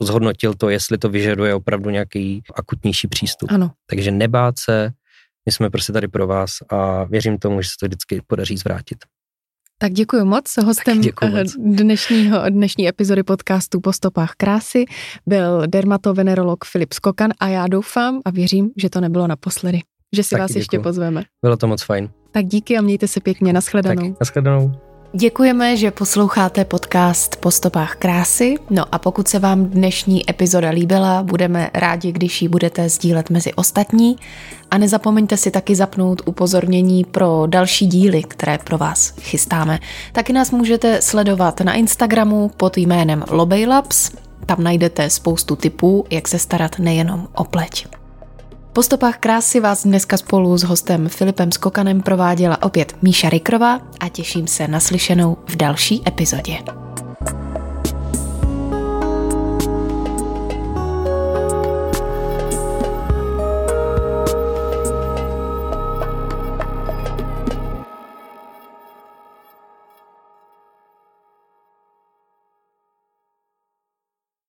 zhodnotil to, jestli to vyžaduje opravdu nějaký akutnější přístup. Ano. Takže nebát se, my jsme prostě tady pro vás a věřím tomu, že se to vždycky podaří zvrátit. Tak děkuji moc. Hostem děkuji moc. Dnešního, dnešní epizody podcastu Po stopách krásy byl dermatovenerolog Filip Skokan a já doufám a věřím, že to nebylo naposledy. Že si Taky vás děkuju. ještě pozveme. Bylo to moc fajn. Tak díky a mějte se pěkně. Naschledanou. Tak, naschledanou. Děkujeme, že posloucháte podcast Po stopách krásy. No a pokud se vám dnešní epizoda líbila, budeme rádi, když ji budete sdílet mezi ostatní. A nezapomeňte si taky zapnout upozornění pro další díly, které pro vás chystáme. Taky nás můžete sledovat na Instagramu pod jménem Lobejlabs. Tam najdete spoustu tipů, jak se starat nejenom o pleť. Po stopách krásy vás dneska spolu s hostem Filipem Skokanem prováděla opět Míša Rikrová a těším se na slyšenou v další epizodě.